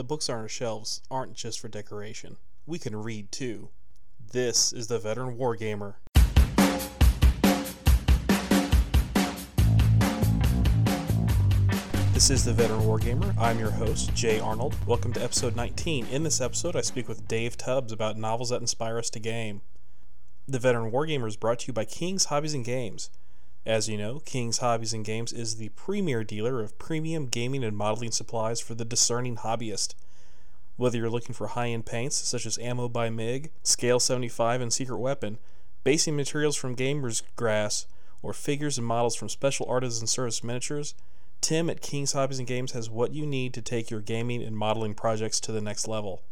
the books on our shelves aren't just for decoration. We can read too. This is the Veteran Wargamer. This is the Veteran Wargamer. I'm your host, Jay Arnold. Welcome to episode 19. In this episode, I speak with Dave Tubbs about novels that inspire us to game. The Veteran Wargamer is brought to you by King's Hobbies and Games. As you know, King's Hobbies and Games is the premier dealer of premium gaming and modeling supplies for the discerning hobbyist. Whether you're looking for high end paints such as Ammo by MiG, Scale 75, and Secret Weapon, basing materials from Gamer's Grass, or figures and models from Special Artizan Service Miniatures, Tim at King's Hobbies and Games has what you need to take your gaming and modeling projects to the next level.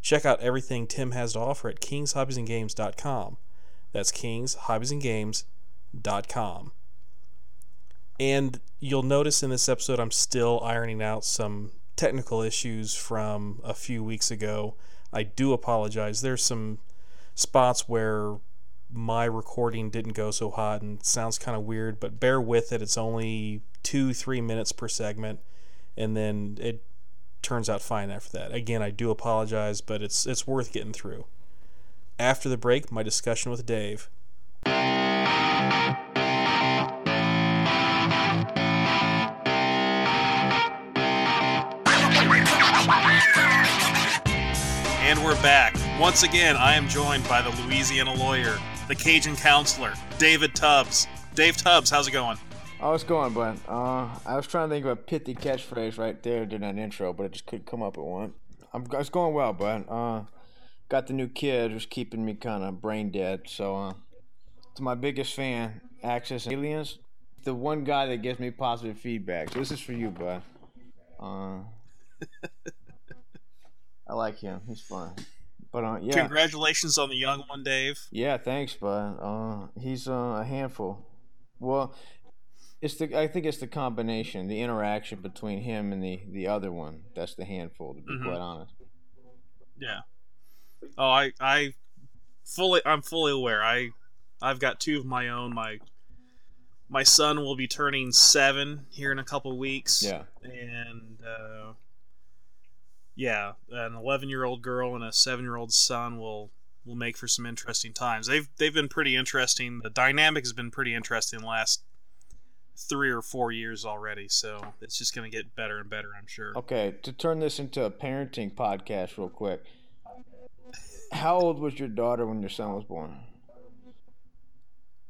Check out everything Tim has to offer at kingshobbiesandgames.com. That's Kings Hobbies And you'll notice in this episode I'm still ironing out some technical issues from a few weeks ago. I do apologize. There's some spots where my recording didn't go so hot and sounds kind of weird, but bear with it. It's only two, three minutes per segment, and then it turns out fine after that. Again, I do apologize, but it's it's worth getting through. After the break, my discussion with Dave. And we're back. Once again, I am joined by the Louisiana lawyer, the Cajun counselor, David Tubbs. Dave Tubbs, how's it going? Oh, it's going, bud. Uh, I was trying to think of a pithy catchphrase right there during that intro, but it just couldn't come up at once. I'm, it's going well, bud. Uh, got the new kid who's keeping me kind of brain dead. So, uh, to my biggest fan, Access Aliens, the one guy that gives me positive feedback. So this is for you, bud. Uh, I like him. He's fun. But uh, yeah. Congratulations on the young one, Dave. Yeah, thanks, bud. Uh, he's uh, a handful. Well, it's the I think it's the combination, the interaction between him and the the other one. That's the handful, to be Mhm. quite honest. Yeah. Oh, I I fully I'm fully aware. I I've got two of my own. My my son will be turning seven here in a couple weeks. Yeah. And uh, yeah, an 11 year old girl and a seven year old son will will make for some interesting times. They've they've been pretty interesting. The dynamic has been pretty interesting the last three or four years already. So it's just going to get better and better, I'm sure. Okay, to turn this into a parenting podcast, real quick. How old was your daughter when your son was born?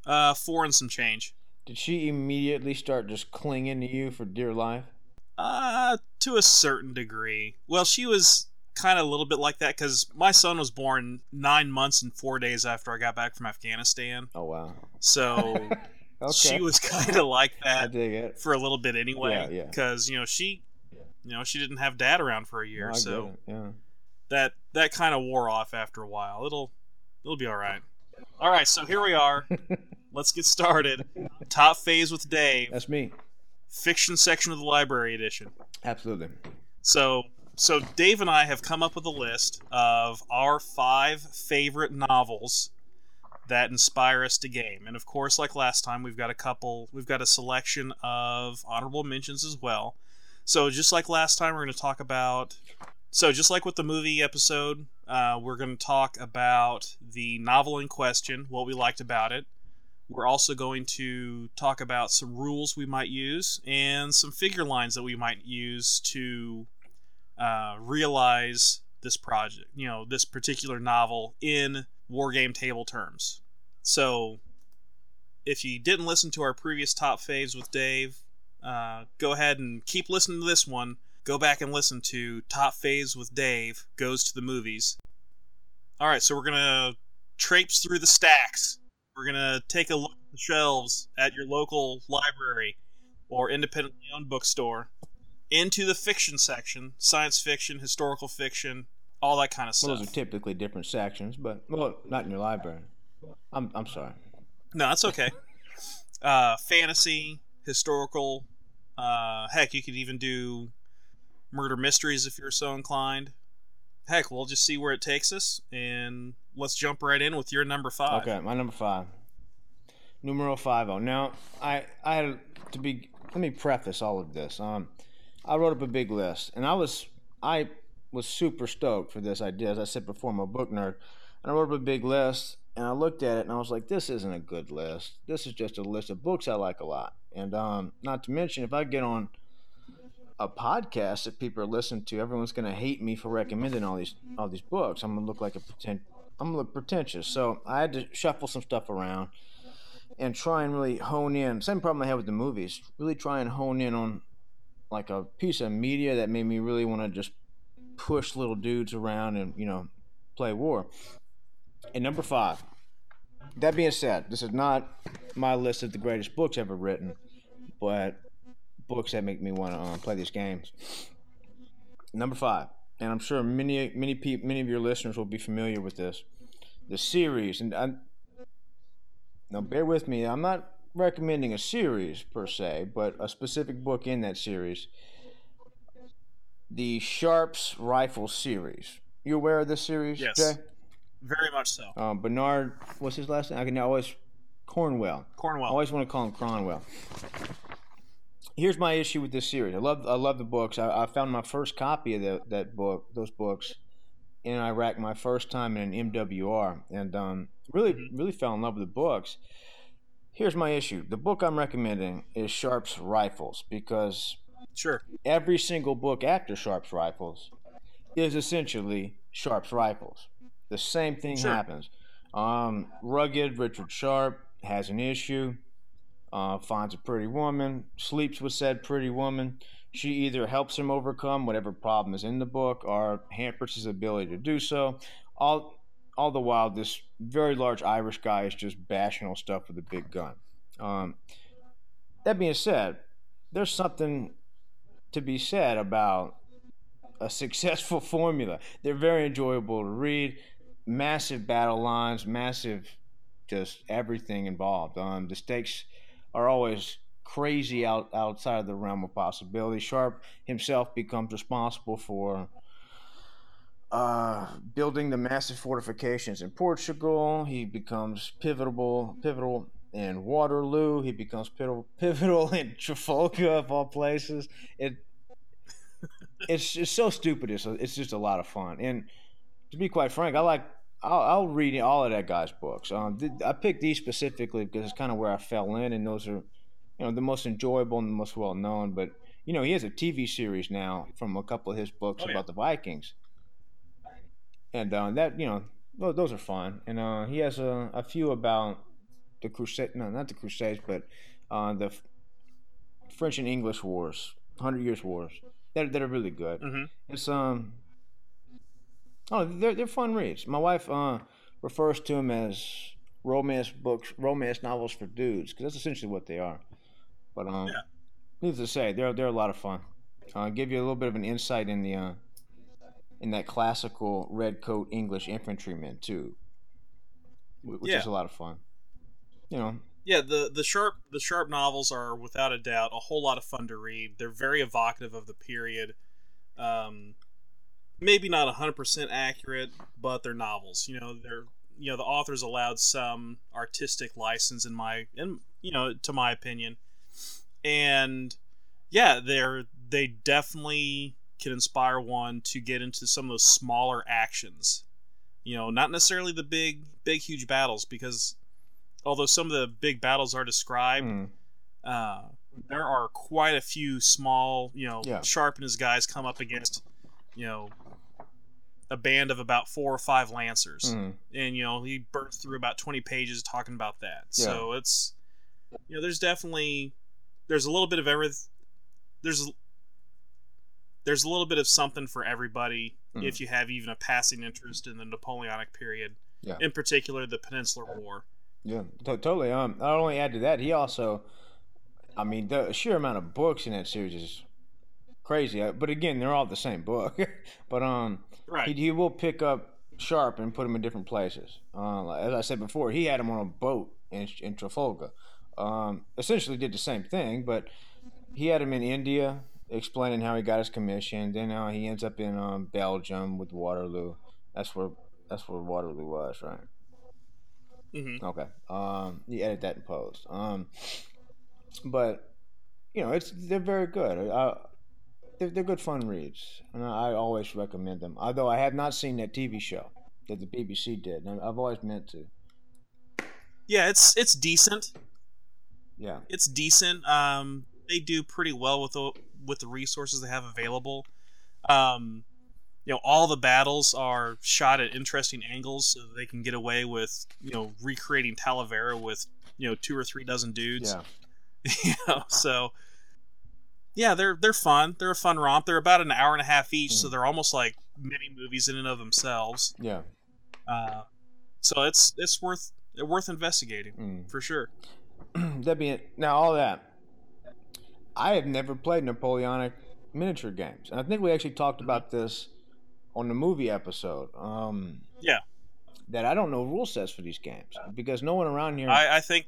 Uh, four and some change. Did she immediately start just clinging to you for dear life? Uh, to a certain degree. Well, she was kind of a little bit like that because my son was born nine months and four days after I got back from Afghanistan. Oh wow. So Okay. she was kind of like that for a little bit anyway. Yeah, yeah. Because you know she, you know she didn't have dad around for a year, No, so Yeah. that that kind of wore off after a while. It'll it'll be all right. All right, so here we are. Let's get started. Top faves with Dave, That's me. fiction section of the library edition. Absolutely. So, so Dave and I have come up with a list of our five favorite novels that inspire us to game. And of course, like last time, we've got a couple, we've got a selection of honorable mentions as well. So, just like last time, we're going to talk about. So, just like with the movie episode, uh, we're going to talk about the novel in question, what we liked about it. We're also going to talk about some rules we might use and some figure lines that we might use to uh, realize this project, you know, this particular novel in wargame table terms. So, if you didn't listen to our previous top faves with Dave, uh, go ahead and keep listening to this one. Go back and listen to Top Faves with Dave Goes to the Movies. All right, so we're gonna traipse through the stacks. We're gonna take a look at the shelves at your local library or independently owned bookstore into the fiction section, science fiction, historical fiction, all that kind of Well, stuff. those are typically different sections, but well, not in your library. I'm I'm sorry. No, that's okay. uh, fantasy, historical. Uh, heck, you could even do murder mysteries if you're so inclined. Heck, we'll just see where it takes us, and let's jump right in with your number five. Okay, my number five. Numero five oh. Now, I I had to be. Let me preface all of this. Um, I wrote up a big list, and I was I was super stoked for this idea. As I said before, I'm a book nerd, and I wrote up a big list. And I looked at it and I was like, "This isn't a good list. This is just a list of books I like a lot." And um, not to mention, if I get on a podcast that people are listening to, everyone's going to hate me for recommending all these all these books. I'm going to look like a pretend. I'm going to look pretentious. So I had to shuffle some stuff around and try and really hone in. Same problem I had with the movies. Really try and hone in on like a piece of media that made me really want to just push little dudes around and you know play war. And number five. That being said, this is not my list of the greatest books ever written, but books that make me want to um, play these games. Number five, and I'm sure many many people many of your listeners will be familiar with this, the series. And I, now, bear with me. I'm not recommending a series per se, but a specific book in that series. The Sharpe's Rifle series. You aware of this series? Yes. Jay? Very much so. Um, Bernard, what's his last name? I can always Cornwell. Cornwell. I always want to call him Cornwell. Here's my issue with this series. I love I love the books. I, I found my first copy of the, that book, those books, in Iraq my first time in an MWR, and um, really really fell in love with the books. Here's my issue. The book I'm recommending is Sharpe's Rifles because Sure. every single book after Sharpe's Rifles is essentially Sharpe's Rifles. The same thing Sure. happens. Um, rugged Richard Sharpe has an issue, uh, finds a pretty woman, sleeps with said pretty woman. She either helps him overcome whatever problem is in the book or hampers his ability to do so. All, all the while, this very large Irish guy is just bashing on stuff with a big gun. Um, that being said, there's something to be said about a successful formula. They're very enjoyable to read. Massive battle lines, massive, just everything involved. Um, the stakes are always crazy out outside the realm of possibility. Sharpe himself becomes responsible for uh, building the massive fortifications in Portugal. He becomes pivotal, pivotal in Waterloo. He becomes pivotal, pivotal in Trafalgar of all places. It it's it's so stupid. It's it's just a lot of fun. And to be quite frank, I like I'll, I'll read all of that guy's books. Um, th- I picked these specifically because it's kind of where I fell in, and those are you know the most enjoyable and the most well known. But you know he has a TV series now from a couple of his books Oh, yeah. about the Vikings, and uh, that you know tho- those are fun. And uh, he has a, a few about the crusade, no, not the Crusades, but uh, the French and English wars, Hundred Years' Wars. That that are really good. hmm It's um oh they're they're fun reads. My wife uh refers to them as romance books, romance novels for dudes because that's essentially what they are. But um, Yeah. needless to say, they're they're a lot of fun. Uh, give you a little bit of an insight in the uh, in that classical red coat English infantryman too, which Yeah. is a lot of fun. You know, Yeah, the the Sharpe the Sharpe novels are without a doubt a whole lot of fun to read. They're very evocative of the period. Um, maybe not hundred percent accurate, but they're novels. You know, they're you know the authors allowed some artistic license in my in you know to my opinion, and yeah, they're they definitely can inspire one to get into some of those smaller actions. You know, not necessarily the big big huge battles because although some of the big battles are described, mm, uh, there are quite a few small, you know, Yeah. Sharpe and his guys come up against, you know, a band of about four or five lancers, mm, and you know he burns through about twenty pages talking about that. So it's, you know, there's definitely there's a little bit of every there's there's a little bit of something for everybody Mhm. if you have even a passing interest in the Napoleonic period, Yeah. in particular the Peninsular War. Yeah, to- totally. Um, not only add to that, he also, I mean, the sheer amount of books in that series is crazy. But again, they're all the same book. but um, Right. he, he will pick up Sharpe and put him in different places. Uh, as I said before, he had him on a boat in, in Trafalgar. Um, essentially did the same thing, but he had him in India, explaining how he got his commission. Then uh, he ends up in um, Belgium with Waterloo. That's where that's where Waterloo was, right? hmm Okay. Um, you edit that in post. Um, but you know, it's they're very good. I they're, they're good fun reads, and I always recommend them. Although I have not seen that TV show that the BBC did, and I've always meant to. Yeah, it's it's decent. Yeah, It's decent. Um, they do pretty well with the with the resources they have available. Um, you know, all the battles are shot at interesting angles, so they can get away with you know recreating Talavera with you know two or three dozen dudes. yeah. you know, so yeah, they're they're fun. They're a fun romp. They're about an hour and a half each, so Mm. they're almost like mini movies in and of themselves. Yeah. Uh, so it's it's worth worth investigating Mm. for sure. that being now all that, I have never played Napoleonic miniature games, and I think we actually talked about this on the movie episode. Um, Yeah. That I don't know rule sets for these games because no one around here. I, I think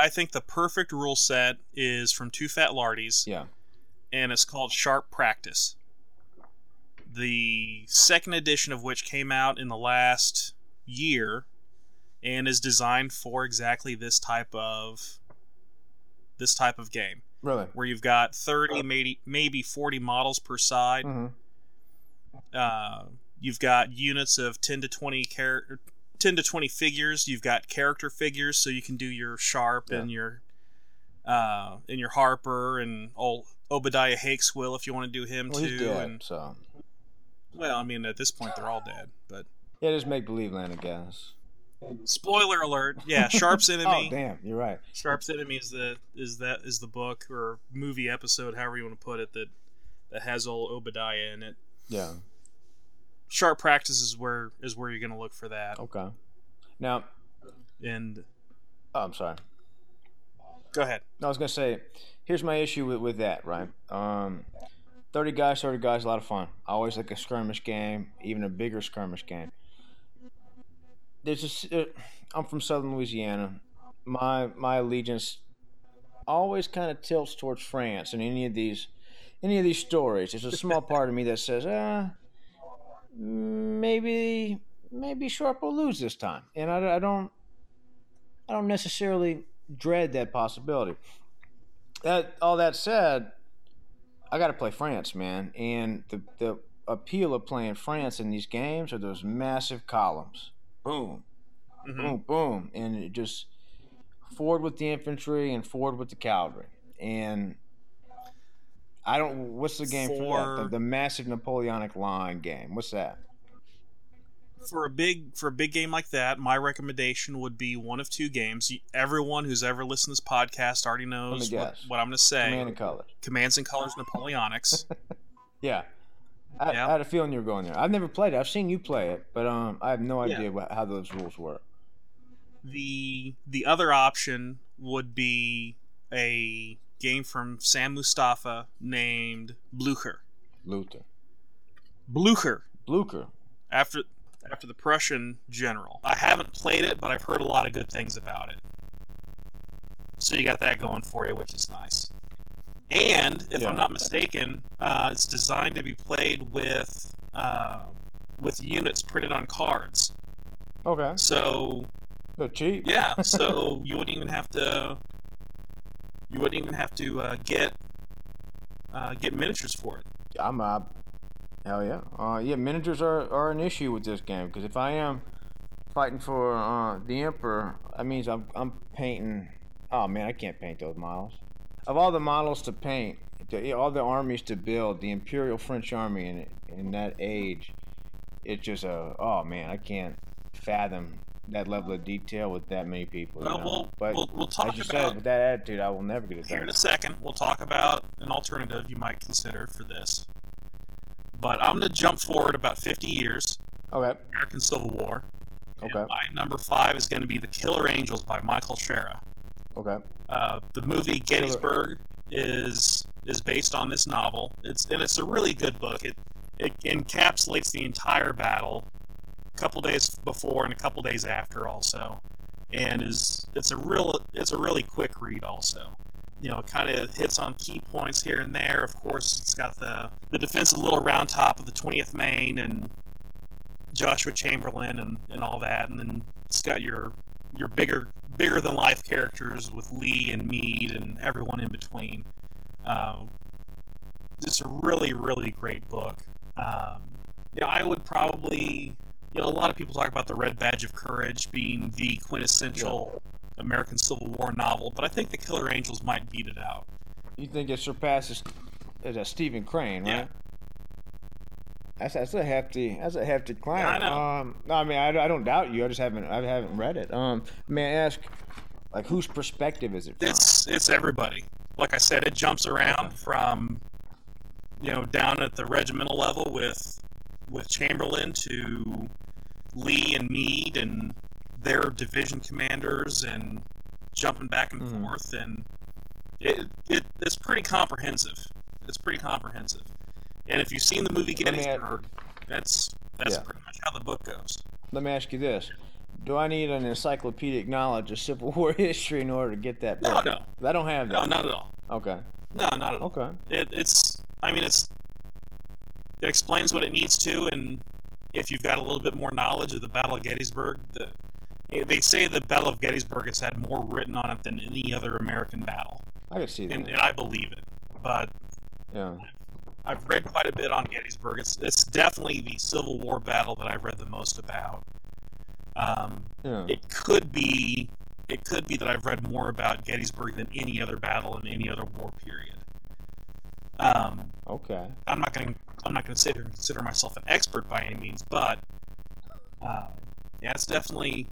I, think the perfect rule set is from Two Fat Lardies, yeah. and it's called Sharp Practice. The second edition of which came out in the last year, and is designed for exactly this type of this type of game, Really. where you've got thirty, maybe maybe forty models per side. hmm Uh, you've got units of 10 to 20 char- 10 to 20 figures you've got character figures so you can do your Sharpe and your uh and your harper and old Obadiah Hakeswill if you want to do him Well, too he's dead, and so well i mean at this point they're all dead but yeah, just make believe land, I guess. spoiler alert yeah Sharpe's enemy Oh damn, you're right. Sharpe's enemy is the is that is the book or movie episode however you want to put it that that has old obadiah in it Yeah. Sharp practice is where is where you're going to look for that Okay. Now, and oh, I'm sorry. go ahead I was gonna say, here's my issue with, with that. Right. Um, thirty guys, thirty guys, a lot of fun. I always like a skirmish game, even a bigger skirmish game. There's just, uh, I'm from Southern Louisiana. My my allegiance always kind of tilts towards France in any of these any of these stories. There's a small part of me that says, uh, maybe maybe Sharpe will lose this time, and I, I don't I don't necessarily dread that possibility. That all that said, I got to play France, man, and the the appeal of playing France in these games are those massive columns, boom, Mhm. boom, boom, and it just forward with the infantry and forward with the cavalry, and I don't. What's the game for, that? The, the massive Napoleonic line game. What's that? for a big for a big game like that, my recommendation would be one of two games. Everyone who's ever listened to this podcast already knows what, what I'm going to say. Command and colors. Commands and Colors Napoleonics. Yeah. I, Yeah. I had a feeling you were going there. I've never played it. I've seen you play it, but um, I have no idea what, how those rules work. the the other option would be a game from Sam Mustafa named Blucher. Luther. Blucher Blucher. after after the Prussian general. I haven't played it, but I've heard a lot of good things about it. So you got that going for you, which is nice. And if Yeah. I'm not mistaken, uh, it's designed to be played with uh, with units printed on cards. Okay. So They're cheap. yeah, so you wouldn't even have to you wouldn't even have to uh, get uh, get miniatures for it. I'm uh, hell yeah. Uh, yeah, miniatures are, are an issue with this game because if I am fighting for uh, the emperor, that means I'm I'm painting. Oh man, I can't paint those models. Of all the models to paint, the, all the armies to build, the Imperial French army in in that age, it's just a oh man, I can't fathom that level of detail with that many people. you Well, know? we'll, but we'll, we'll talk as you about said, with that attitude, I will never get it here in a second. We'll talk about an alternative you might consider for this. But I'm going to jump forward about 50 years, Okay. American Civil War. Okay. my number five is going to be The Killer Angels by Michael Shaara. Okay. Uh, the movie Gettysburg is is based on this novel. It's and it's a really good book. It it encapsulates the entire battle, a couple days before and a couple days after, also, and is it's a real it's a really quick read, also. You know, kind of hits on key points here and there. Of course, it's got the the defensive little round top of the 20th Maine and Joshua Chamberlain and, and all that, and then it's got your your bigger bigger than life characters with Lee and Meade and everyone in between. Uh, just a really really great book. Um, I would probably you know a lot of people talk about the Red Badge of Courage being the quintessential American Civil War novel, but I think the Killer Angels might beat it out. You think it surpasses a Stephen Crane, right? Yeah. That's, that's a hefty that's a hefty climb. Yeah, I know. Um, no, I mean I, I don't doubt you. I just haven't I haven't read it. Um, may I ask, like whose perspective is it from? It's it's everybody. Like I said, it jumps around from you know down at the regimental level with with Chamberlain to Lee and Meade and their division commanders and jumping back and Mhm. forth and it, it it's pretty comprehensive. It's pretty comprehensive. And if you've seen the movie Let me add- Gettysburg, that's that's Yeah. pretty much how the book goes. Let me ask you this: Do I need an encyclopedic knowledge of Civil War history in order to get that book? no, no, I don't have that. no, not at all. Okay. No, not at all. Okay. It, it's, I mean, it's, it explains what it needs to, and if you've got a little bit more knowledge of the Battle of Gettysburg, the, they say the Battle of Gettysburg has had more written on it than any other American battle, I can see that. and, and I believe it. But yeah. I've read quite a bit on Gettysburg. It's it's definitely the Civil War battle that I've read the most about. Um, Yeah. it could be it could be that I've read more about Gettysburg than any other battle in any other war period. Um, Okay. I'm not going to I'm not going to sit here and consider myself an expert by any means, but uh, yeah, it's definitely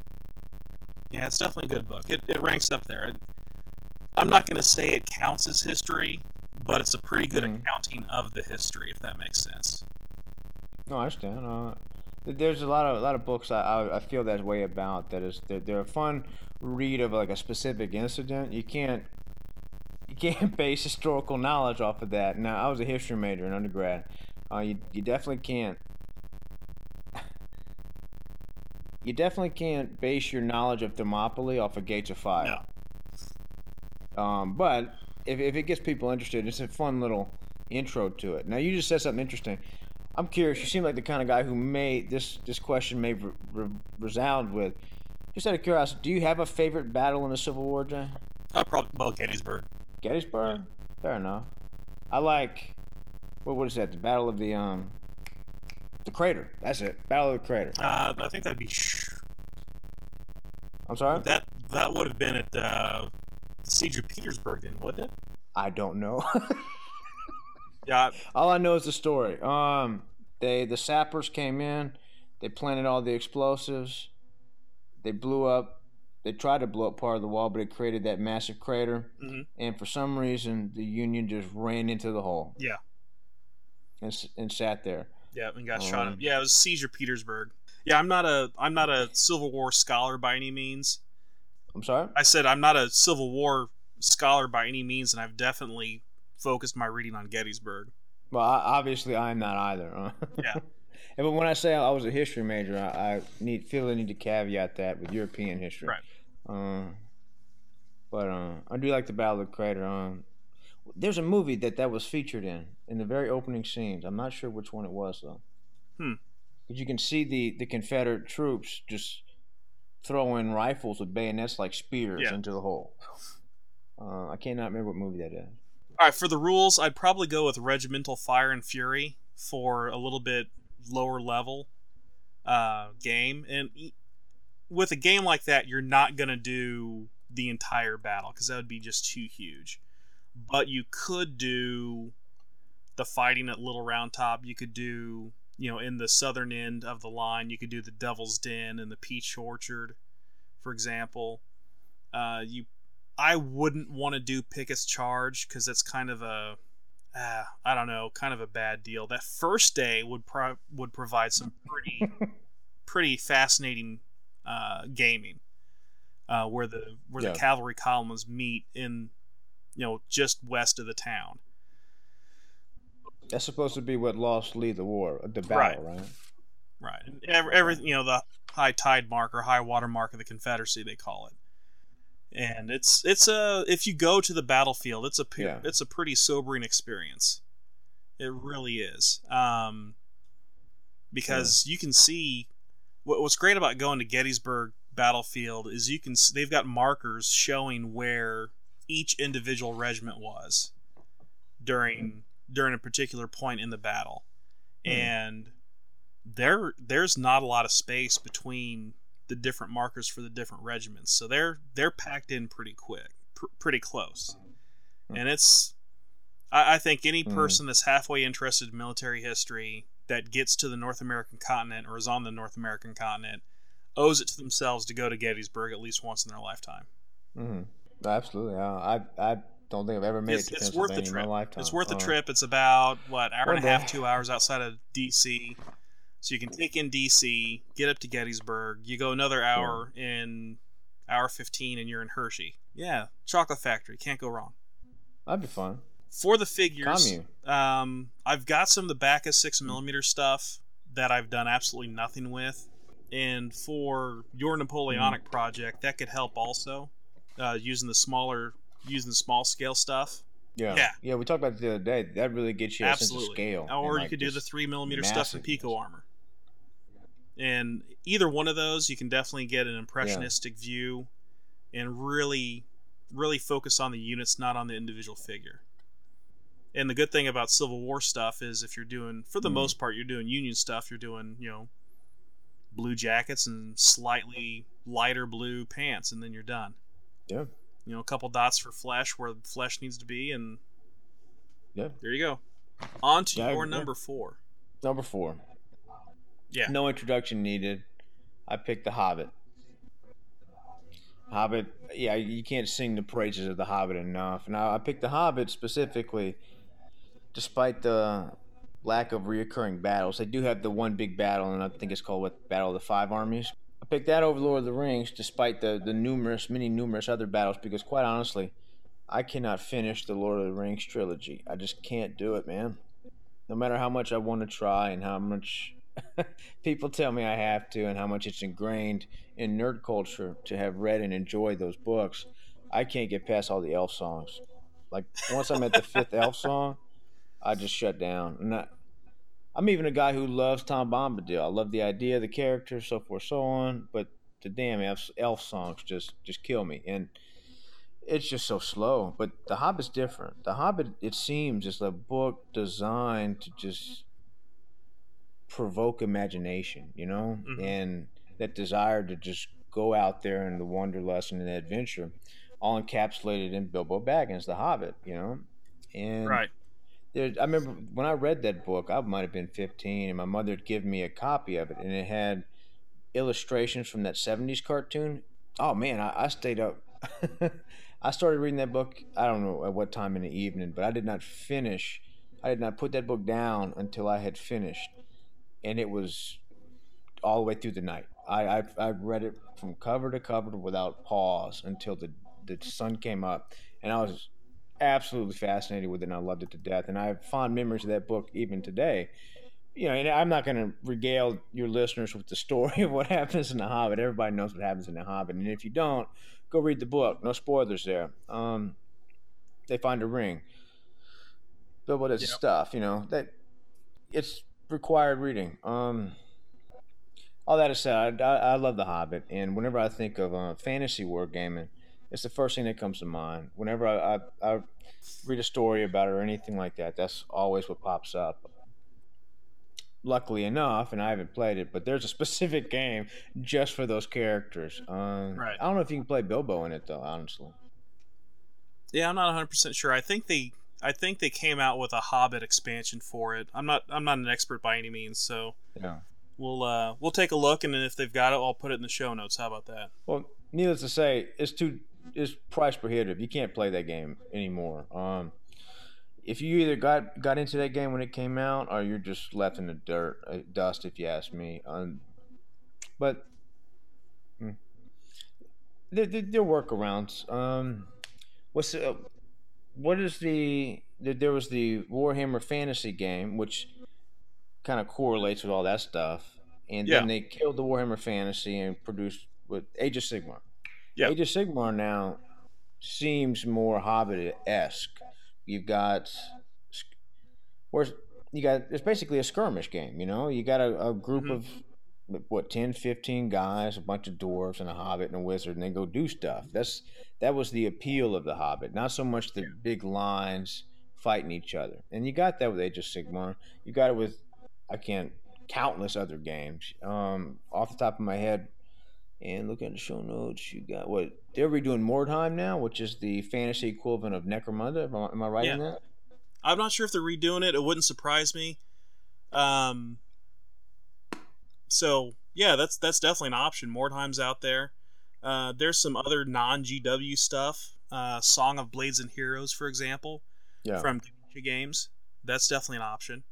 yeah, it's definitely a good book. It, it ranks up there. I'm not going to say it counts as history, but it's a pretty good Mhm. accounting of the history, if that makes sense. No, I understand. Uh, there's a lot of a lot of books I, I, I feel that way about. That is, they're, they're a fun read of like a specific incident. You can't you can't base historical knowledge off of that. Now, I was a history major in undergrad. Uh, you you definitely can't. You definitely can't base your knowledge of Thermopylae off of Gates of Fire. Um, but if, if it gets people interested, it's a fun little intro to it. Now, you just said something interesting. I'm curious. You seem like the kind of guy who may this this question may re, re, resound with. Just out of curiosity, do you have a favorite battle in the Civil War, Jay? Uh, probably well, Gettysburg. Gettysburg. Fair enough. I like. What what is that? The Battle of the um. The Crater. That's it. Battle of the Crater. Uh, I think that'd be sh- I'm sorry. that that would have been at uh, the siege of Petersburg, then, wouldn't it? I don't know. Yeah, All I know is the story. Um, they the sappers came in, they planted all the explosives, they blew up. They tried to blow up part of the wall, but it created that massive crater. Mhm. And for some reason, the Union just ran into the hole. Yeah. And, and sat there. yeah, and got shot. Um, Up. Yeah, it was of Petersburg. Yeah, I'm not a I'm not a Civil War scholar by any means. I'm sorry. I said I'm not a Civil War scholar by any means, and I've definitely focused my reading on Gettysburg. Well, I, obviously, I'm not either. uh. Yeah. And but when I say I was a history major, I, I need feel the need to caveat that with European history. Right. Um, but uh, I do like the Battle of the Crater. Um, there's a movie that that was featured in in the very opening scenes. I'm not sure which one it was though. Hmm. But you can see the the Confederate troops just throwing rifles with bayonets like spears Yeah. into the hole. Uh, I cannot remember what movie that is. All right, for the rules, I'd probably go with Regimental Fire and Fury for a little bit lower level uh, game. And with a game like that, you're not going to do the entire battle because that would be just too huge. But you could do the fighting at Little Round Top. You could do, you know, in the southern end of the line, you could do the Devil's Den and the Peach Orchard, for example. Uh, you I wouldn't want to do Pickett's Charge because that's kind of a, uh, I don't know, kind of a bad deal. That first day would pro- would provide some pretty pretty fascinating uh, gaming, uh, where the where Yeah. the cavalry columns meet in, you know, just west of the town. That's supposed to be what lost Lee the war, the battle, right? Right. And Every, every you know the high tide mark or high water mark of the Confederacy they call it. And it's it's a if you go to the battlefield, it's a Yeah. it's a pretty sobering experience. It really is. Um, because you can see what, what's great about going to Gettysburg battlefield is you can they've got markers showing where each individual regiment was during during a particular point in the battle, Hmm. and there there's not a lot of space between the different markers for the different regiments, so they're they're packed in pretty quick, pr- pretty close, Hmm. and it's. I, I think any Hmm. person that's halfway interested in military history that gets to the North American continent or is on the North American continent owes it to themselves to go to Gettysburg at least once in their lifetime. hmm Absolutely. Uh, I I don't think I've ever made It's, it to it's worth the trip. my lifetime. It's worth the Uh, trip. It's about what hour and a half, two hours outside of DC. So you can take in DC, get up to Gettysburg. You go another hour in hour fifteen, and you're in Hershey. Yeah, chocolate factory. Can't go wrong. That'd be fun. For the figures, um, I've got some of the Baccus six millimeter stuff that I've done absolutely nothing with, and for your Napoleonic project, that could help also, uh, using the smaller, using the small scale stuff. Yeah. Yeah. Yeah. We talked about it the other day. That really gets you a sense of Absolutely. scale. Or and, you could do the three millimeter stuff in massiveness. Pico armor. And either one of those, you can definitely get an impressionistic view, and really, really focus on the units, not on the individual figure. And the good thing about Civil War stuff is, if you're doing, for the Mhm. most part, you're doing Union stuff. You're doing, you know, blue jackets and slightly lighter blue pants, and then you're done. Yeah. You know, a couple dots for flesh where flesh needs to be, and Yeah. there you go. On to Yeah, your number four. Number four. Yeah. No introduction needed. I picked The Hobbit. Hobbit, yeah, you can't sing the praises of The Hobbit enough. Now, I, I picked The Hobbit specifically, despite the lack of reoccurring battles. They do have the one big battle, and I think it's called what Battle of the Five Armies. I picked that over Lord of the Rings, despite the the numerous, many numerous other battles, because quite honestly, I cannot finish the Lord of the Rings trilogy. I just can't do it, man. No matter how much I want to try and how much people tell me I have to, and how much it's ingrained in nerd culture to have read and enjoyed those books, I can't get past all the elf songs. Like once I'm at the fifth elf song, I just shut down. I'm even a guy who loves Tom Bombadil. I love the idea, the character, so forth, so on. But the damn elf, elf songs just just kill me, and it's just so slow. But The Hobbit's different. The Hobbit, it seems, is a book designed to just provoke imagination, you know, Mhm. and that desire to just go out there and the wanderlust and the adventure, all encapsulated in Bilbo Baggins, The Hobbit, you know, and Right. There, I remember when I read that book, I might have been 15, and my mother had given me a copy of it, and it had illustrations from that 70s cartoon. Oh man, I, I stayed up. I started reading that book, I don't know at what time in the evening, but I did not finish. I did not put that book down until I had finished. And it was all the way through the night. I, I, I read it from cover to cover without pause until the, the sun came up. And I was absolutely fascinated with it and I loved it to death. And I have fond memories of that book even today. You know, and I'm not going to regale your listeners with the story of what happens in The Hobbit. Everybody knows what happens in The Hobbit. And if you don't, go read the book. No spoilers there. Um, they find a ring. Bilbo does Yep. stuff, you know, that it's required reading. Um, all that aside, I, I love The Hobbit. And whenever I think of uh, fantasy wargaming, it's the first thing that comes to mind. Whenever I, I, I read a story about it or anything like that, that's always what pops up. Luckily enough, and I haven't played it, but there's a specific game just for those characters. Um, Right. I don't know if you can play Bilbo in it though, honestly. Yeah, I'm not 100 percent sure. I think they, I think they came out with a Hobbit expansion for it. I'm not, I'm not an expert by any means, so Yeah. we'll, uh, we'll take a look, and then if they've got it, I'll put it in the show notes. How about that? Well, needless to say, it's too it's price prohibitive. You can't play that game anymore. Um, if you either got got into that game when it came out, or you're just left in the dirt, uh, dust, if you ask me. Um, but mm, there, there, there are workarounds. Um, what's uh, what is the there, there was the Warhammer Fantasy game, which kind of correlates with all that stuff, and then they killed the Warhammer Fantasy and produced with Age of Sigmar. Yeah. Age of Sigmar now seems more Hobbit esque. You've got where's you got it's basically a skirmish game. You know, you got a, a group Mhm. of what 10 15 guys a bunch of dwarves and a hobbit and a wizard and they go do stuff that's that was the appeal of the hobbit not so much the big lines fighting each other. And you got that with Age of Sigmar. You got it with I can't countless other games. Um, off the top of my head, and look at the show notes. You got what they're redoing Mordheim now, which is the fantasy equivalent of Necromunda. Am I, am I right Yeah. in that? I'm not sure if they're redoing it. It wouldn't surprise me. Um, so yeah, that's that's definitely an option. Mordheim's out there. Uh, there's some other non GW stuff. Uh, Song of Blades and Heroes, for example, Yeah. from Games. That's definitely an option.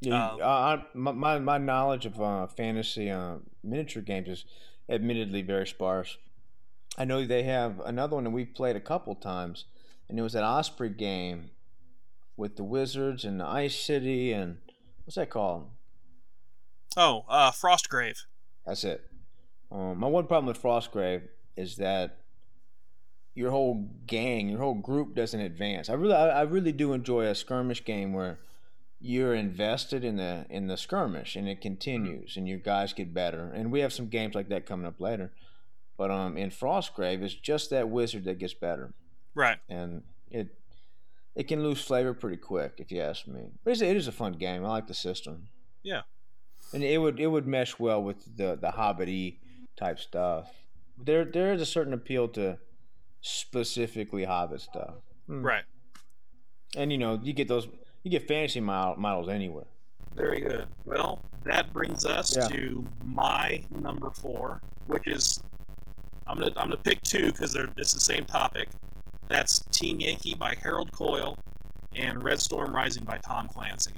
Yeah, Um, uh, my, my my knowledge of uh, fantasy uh, miniature games is admittedly very sparse. I know they have another one that we've played a couple times, and it was that Osprey game with the wizards and the Ice City and what's that called? Oh, uh, Frostgrave. That's it. Um, my one problem with Frostgrave is that your whole gang, your whole group doesn't advance. I really, I, I really do enjoy a skirmish game where you're invested in the in the skirmish and it continues and your guys get better. And we have some games like that coming up later. But um, in Frostgrave, it's just that wizard that gets better, Right. and it it can lose flavor pretty quick if you ask me. But it's, it is a fun game. I like the system. Yeah. and it would it would mesh well with the the hobbity type stuff. There there is a certain appeal to specifically hobbit stuff, Hmm. Right. And you know you get those you get fantasy model, models anywhere. Very good. Well, that brings us Yeah. to my number four, which is I'm gonna I'm gonna pick two because they're it's the same topic. That's Team Yankee by Harold Coyle and Red Storm Rising by Tom Clancy.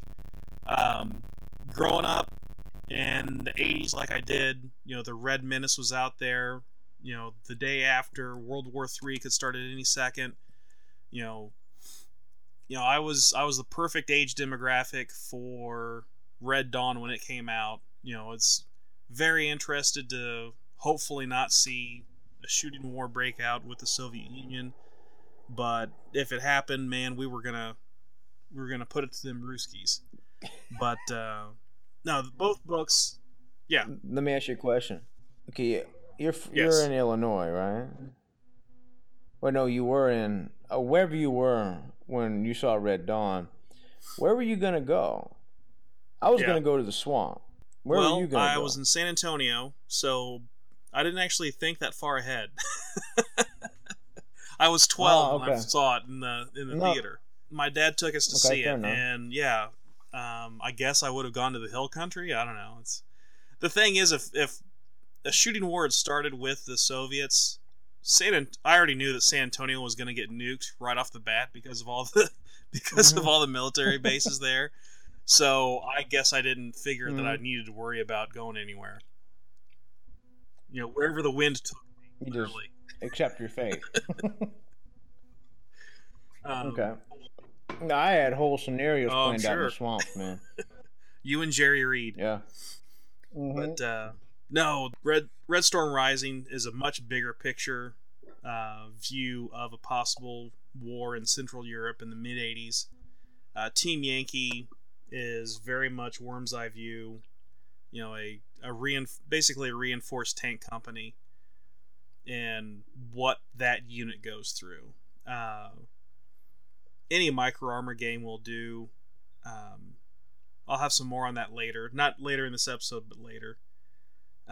Um, growing up in the '80s, like I did, you know, the Red Menace was out there. You know, the day after World War III could start at any second. You know, you know, I was I was the perfect age demographic for Red Dawn when it came out. You know, it's very interested to hopefully not see a shooting war break out with the Soviet Union. But if it happened, man, we were gonna we were gonna put it to them Ruskies. But uh, no, both books. Yeah, Let me ask you a question. Okay, you're Yes. you're in Illinois, right? Well, no, you were in uh, wherever you were when you saw Red Dawn. Where were you gonna go? I was Yeah. gonna go to the swamp. Where well, were you gonna I go? was in San Antonio, so I didn't actually think that far ahead. I was 12 Oh, when I saw it in the in the No. theater. My dad took us to Okay, see it, enough. and yeah, um, I guess I would have gone to the hill country. I don't know. It's the thing is, if if a shooting war had started with the Soviets, San I already knew that San Antonio was going to get nuked right off the bat because of all the because of Mhm. all the military bases there. So I guess I didn't figure that I Mhm. needed to worry about going anywhere. You know, wherever the wind took me, You just literally. accept your fate. Um, okay. I had whole scenarios Oh, planned out in the swamp, man. You and Jerry Reed. Yeah. Mhm. But uh, no, Red Red Storm Rising is a much bigger picture uh, view of a possible war in Central Europe in the mid '80s. Uh, Team Yankee is very much Worm's Eye view. You know, a a reinf- basically a reinforced tank company, and what that unit goes through. Uh, any micro armor game will do. Um, I'll have some more on that later. Not later in this episode, but later.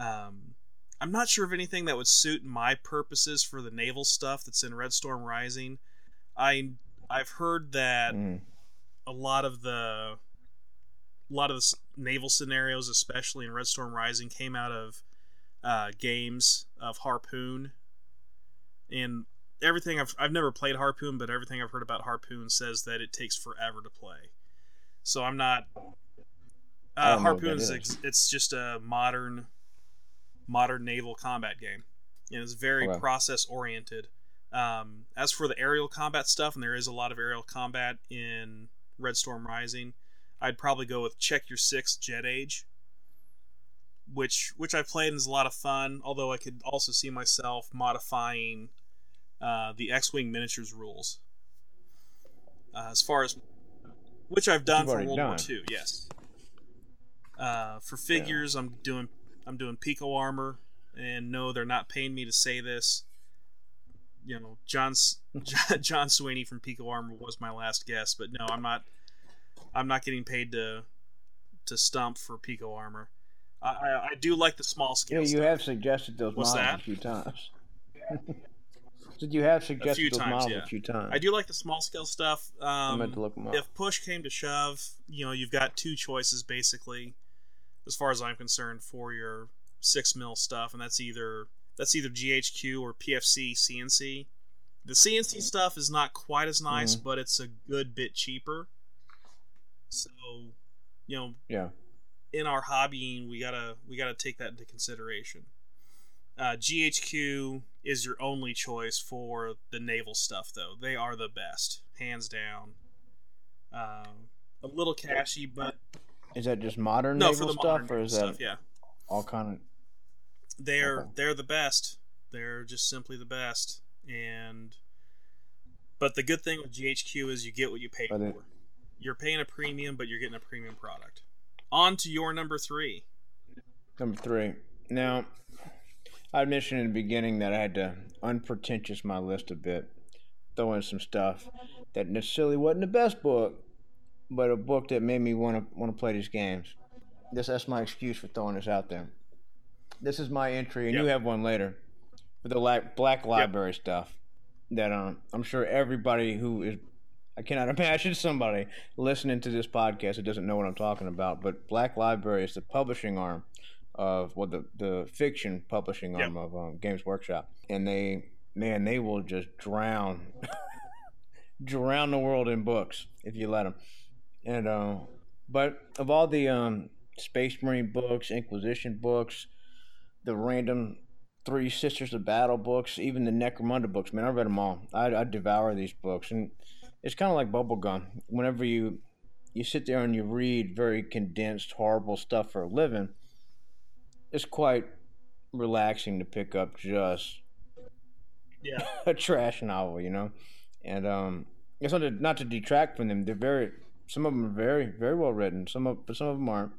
Um, I'm not sure of anything that would suit my purposes for the naval stuff that's in Red Storm Rising. I I've heard that Mm. a lot of the a lot of the naval scenarios, especially in Red Storm Rising, came out of uh, games of Harpoon, and everything I've I've never played Harpoon, but everything I've heard about Harpoon says that it takes forever to play. So I'm not. Uh, don't know what Harpoon is. it's just a modern modern naval combat game, and it's very Okay. process oriented. Um, as for the aerial combat stuff, and there is a lot of aerial combat in Red Storm Rising, I'd probably go with Check Your Six Jet Age, which which I played and is a lot of fun. Although I could also see myself modifying uh, the X-wing miniatures rules. Uh, as far as which I've done for World War. II, yes. Uh, for figures, I'm doing I'm doing Pico armor, and no, they're not paying me to say this. you know, John's John Sweeney from Pico Armor was my last guess, but no, I'm not. I'm not getting paid to to stump for Pico Armor. I, I, I do like the small scale. Yeah, you stuff. have suggested those What's models that? a few times. Did you have suggested few those times, models yeah. a few times? I do like the small scale stuff. I Um, meant to look them up. if push came to shove, you know, you've got two choices basically, as far as I'm concerned, for your six mil stuff, and that's either that's either GHQ or PFC CNC. The CNC stuff is not quite as nice, Mhm. but it's a good bit cheaper. So, you know, yeah. in our hobbying, we gotta we gotta take that into consideration. Uh, GHQ is your only choice for the naval stuff, though. They are the best, hands down. Um, a little cashy, but Is that just modern no, naval for the stuff, modern or is stuff, that yeah, all kind of? they're Okay. they're the best. They're just simply the best, and but the good thing with GHQ is you get what you pay for. You're paying a premium, but you're getting a premium product. On to your number three. Number three. Now, I mentioned in the beginning that I had to unpretentious my list a bit, throw in some stuff that necessarily wasn't the best book, but a book that made me want to want to play these games. This that's my excuse for throwing this out there. This is my entry, and you have one later for the la- Black Library stuff. That um, I'm sure everybody who is I cannot imagine somebody listening to this podcast that doesn't know what I'm talking about. But Black Library is the publishing arm of well, the the fiction publishing arm of um, Games Workshop, and they man, they will just drown drown the world in books if you let them. And uh, but of all the um, Space Marine books, Inquisition books, the random Three Sisters of Battle books, even the Necromunda books, man, I read them all. I, I devour these books, and it's kind of like bubblegum. Whenever you you sit there and you read very condensed, horrible stuff for a living, it's quite relaxing to pick up just Yeah, a trash novel, you know. And um, it's not to, not to detract from them. They're very some of them are very very well written. Some of but some of them aren't.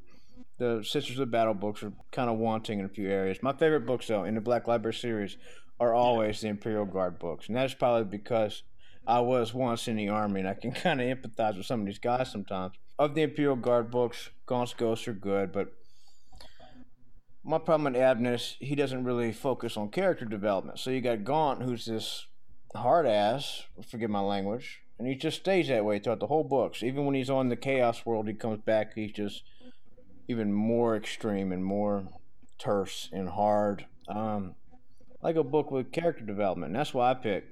The Sisters of Battle books are kind of wanting in a few areas. My favorite books though in the Black Library series are always the Imperial Guard books, and that's probably because I was once in the army and I can kind of empathize with some of these guys sometimes. Of the Imperial Guard books, Gaunt's Ghosts are good, but my problem with Abnett is he doesn't really focus on character development. So you got Gaunt, who's this hard ass, forgive my language, and he just stays that way throughout the whole books. Even when he's on the Chaos World, he comes back, he's just even more extreme and more terse and hard. Um, like a book with character development. And that's why I picked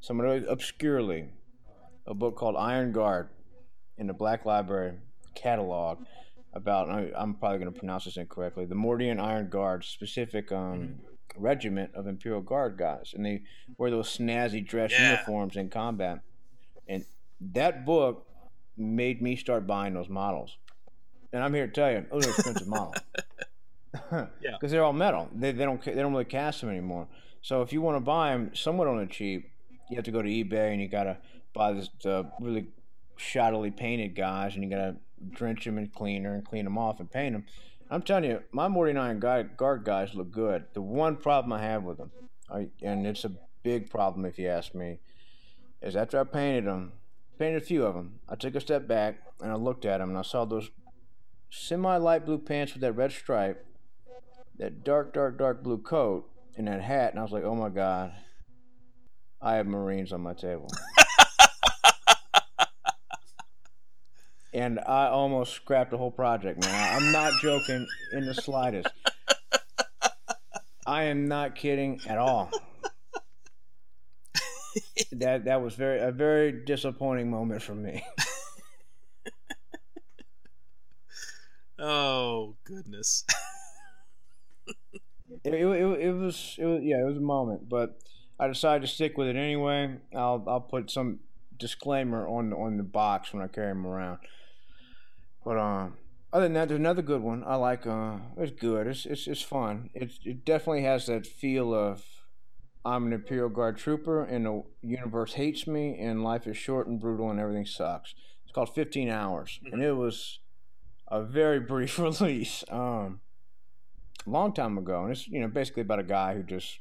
somewhat obscurely a book called Iron Guard in the Black Library catalog about I- I'm probably going to pronounce this incorrectly. The Mordian Iron Guard, specific um, regiment of Imperial Guard guys, and they wear those snazzy dress Yeah. uniforms in combat. And that book made me start buying those models. And I'm here to tell you, those are expensive models. Yeah. because they're all metal. They, they don't they don't really cast them anymore. So if you want to buy them somewhat on the cheap, you have to go to eBay and you gotta buy this the really shoddily painted guys, and you gotta drench them in cleaner and clean them off and paint them. I'm telling you, my 49 guard, guard guys look good. The one problem I have with them, I, and it's a big problem if you ask me, is after I painted them, painted a few of them, I took a step back and I looked at them and I saw those semi light blue pants with that red stripe, that dark, dark, dark blue coat, and that hat, and I was like, oh my god, I have Marines on my table. and I almost scrapped the whole project, man. I'm not joking in the slightest. I am not kidding at all. That that was very a very disappointing moment for me. Oh goodness. It, it, it, it was it was yeah it was a moment, but I decided to stick with it anyway. I'll I'll put some disclaimer on on the box when I carry them around. But um, other than that, there's another good one. I like uh, it's good. It's it's it's fun. It it definitely has that feel of I'm an Imperial Guard trooper and the universe hates me and life is short and brutal and everything sucks. It's called 15 Hours, and it was a very brief release. Um, a long time ago, and it's you know basically about a guy who just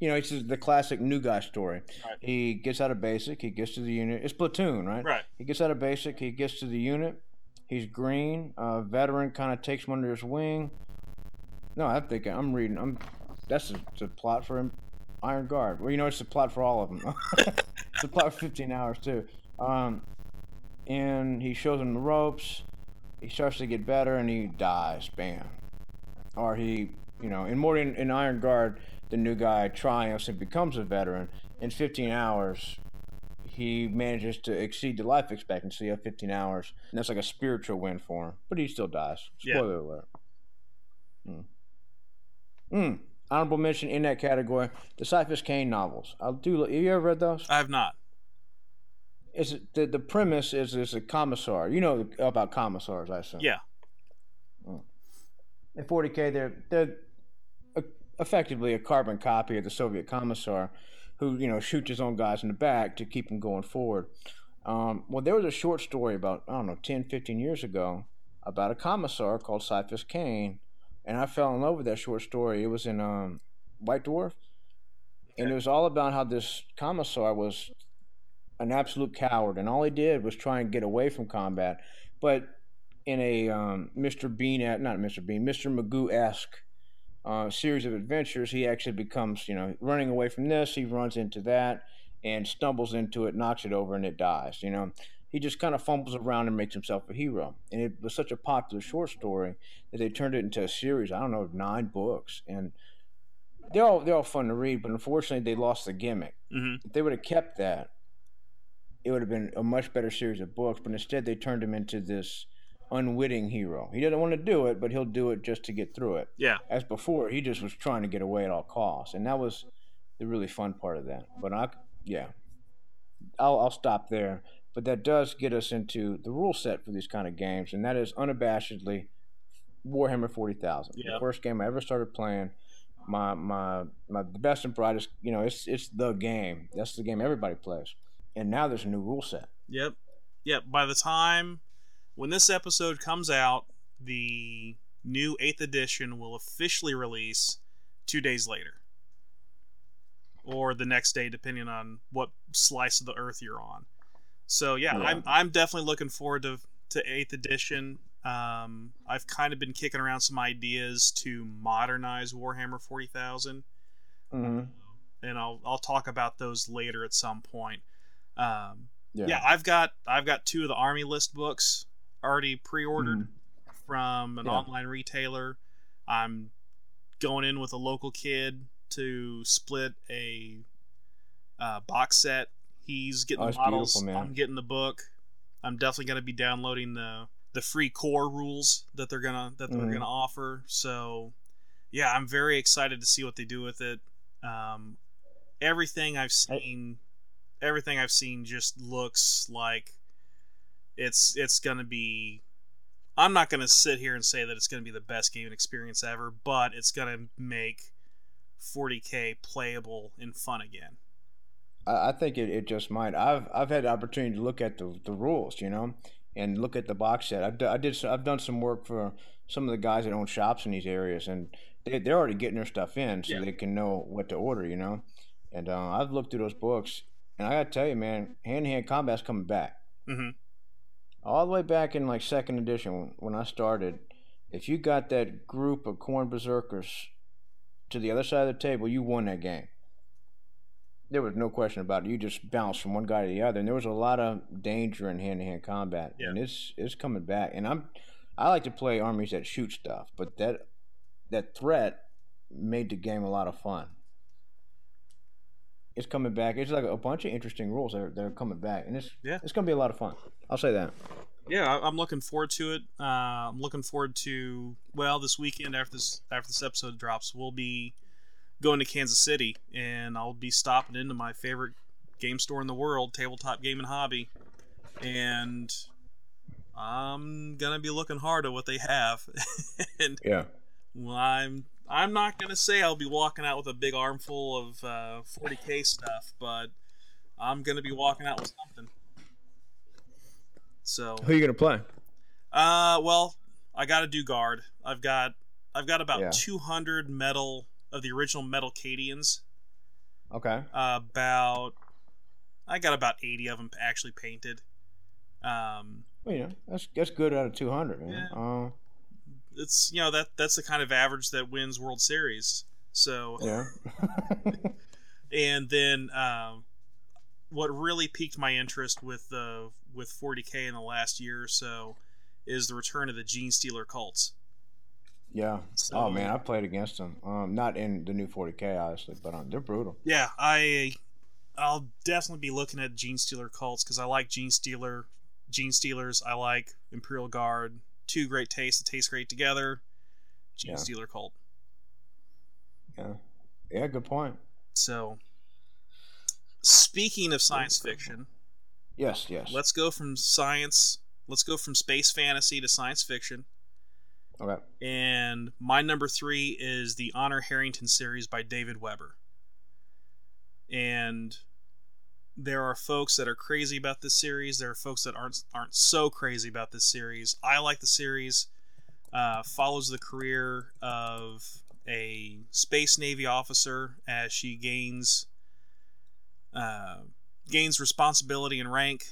you know, it's the classic new guy story. Right. He gets out of basic, he gets to the unit. It's platoon, right? Right. He gets out of basic, he gets to the unit. He's green. Uh, veteran kind of takes him under his wing. No, I think I'm reading. I'm. That's the, the plot for him. Iron Guard. Well, you know, it's the plot for all of them. it's the plot for 15 hours too. Um, and he shows him the ropes. He starts to get better, and he dies. Bam. Or he, you know, in more in, in Iron Guard, the new guy triumphs and becomes a veteran. In 15 hours, he manages to exceed the life expectancy of 15 hours. And that's like a spiritual win for him. But he still dies. Yeah. Spoiler alert. Mm. Mm. Honorable mention in that category: the Ciaphas Cain novels. I'll do. Have you ever read those? I have not. Is it, the the premise is is a commissar. You know about commissars, I assume. Yeah. In 40k, they're they're effectively a carbon copy of the Soviet commissar, who you know shoots his own guys in the back to keep them going forward. Um, well, there was a short story about I don't know 10, 15 years ago about a commissar called Ciaphas Cain, and I fell in love with that short story. It was in um, White Dwarf, and it was all about how this commissar was an absolute coward, and all he did was try and get away from combat, but in a um, Mr. Bean, not Mr. Bean, Mr. Magoo esque uh, series of adventures, he actually becomes, you know, running away from this, he runs into that and stumbles into it, knocks it over, and it dies. You know, he just kind of fumbles around and makes himself a hero. And it was such a popular short story that they turned it into a series. I don't know, nine books, and they're all they're all fun to read. But unfortunately, they lost the gimmick. hmm If they would have kept that, it would have been a much better series of books. But instead, they turned him into this unwitting hero. He doesn't want to do it, but he'll do it just to get through it. Yeah. As before, he just was trying to get away at all costs, and that was the really fun part of that. But I, yeah, I'll I'll stop there. But that does get us into the rule set for these kind of games, and that is unabashedly Warhammer Forty Thousand. Yeah. The first game I ever started playing. My my my the best and brightest. You know, it's it's the game. That's the game everybody plays. And now there's a new rule set. Yep. Yep. By the time when this episode comes out, the new 8th edition will officially release two days later. Or the next day, depending on what slice of the earth you're on. So, yeah, Yeah. I'm, I'm definitely looking forward to, to 8th edition. Um, I've kind of been kicking around some ideas to modernize Warhammer 40,000 Mm-hmm. and I'll I'll talk about those later at some point. Um, Yeah. yeah. I've got I've got two of the army list books already pre-ordered Mhm. from an Yeah. online retailer. I'm going in with a local kid to split a uh, box set. He's getting Oh, the models. I'm getting the book. I'm definitely going to be downloading the the free core rules that they're gonna that they're Mhm. gonna offer. So, yeah, I'm very excited to see what they do with it. Um, everything I've seen, everything I've seen just looks like it's it's gonna be. I'm not gonna sit here and say that it's gonna be the best gaming experience ever, but it's gonna make 40k playable and fun again. I, I think it, it just might. I've I've had the opportunity to look at the, the rules, you know, and look at the box set. I've, I did I've done some work for some of the guys that own shops in these areas, and they they're already getting their stuff in so Yeah. they can know what to order, you know. And uh, I've looked through those books, and I gotta tell you, man, hand to hand combat's coming back. Mhm. All the way back in like second edition when I started, if you got that group of Khorne berserkers to the other side of the table, you won that game there was no question about it. You just bounced from one guy to the other, and there was a lot of danger in hand-to-hand combat, Yeah. and it's it's coming back. And I'm I like to play armies that shoot stuff, but that that threat made the game a lot of fun. It's coming back. It's like a bunch of interesting rules that are, that are coming back, and it's Yeah. it's gonna be a lot of fun. I'll say that. yeah, I'm looking forward to it. Uh, I'm looking forward to well, this weekend after this after this episode drops, we'll be going to Kansas City, and I'll be stopping into my favorite game store in the world, Tabletop Game and Hobby, and I'm gonna be looking hard at what they have, and Yeah. well, I'm I'm not gonna say I'll be walking out with a big armful of uh, 40k stuff, but I'm gonna be walking out with something. So Who are you gonna play? uh, well, I got to do guard. I've got I've got about Yeah. 200 metal of the original metal Cadians Okay. about I got about eighty of them actually painted. Um, Well, you know, that's that's good out of two hundred, man. Yeah. Uh, it's you know that that's the kind of average that wins World Series. So yeah. and then um, what really piqued my interest with the with 40k in the last year or so is the return of the Genestealer cults. Yeah. So, oh man, I played against them. Um, not in the new 40k, obviously, but um, they're brutal. Yeah, I I'll definitely be looking at Genestealer cults because I like Genestealer, Gene Stealers. I like Imperial Guard. Two great tastes that taste great together. Gene Yeah. Stealer cult. Yeah. Yeah. Good point. So, speaking of science fiction, Yes. Yes. let's go from science. Let's go from space fantasy to science fiction. Okay. And my number three is the Honor Harrington series by David Weber. And there are folks that are crazy about this series. There are folks that aren't aren't so crazy about this series. I like the series. Uh, follows the career of a space navy officer as she gains uh, gains responsibility and rank.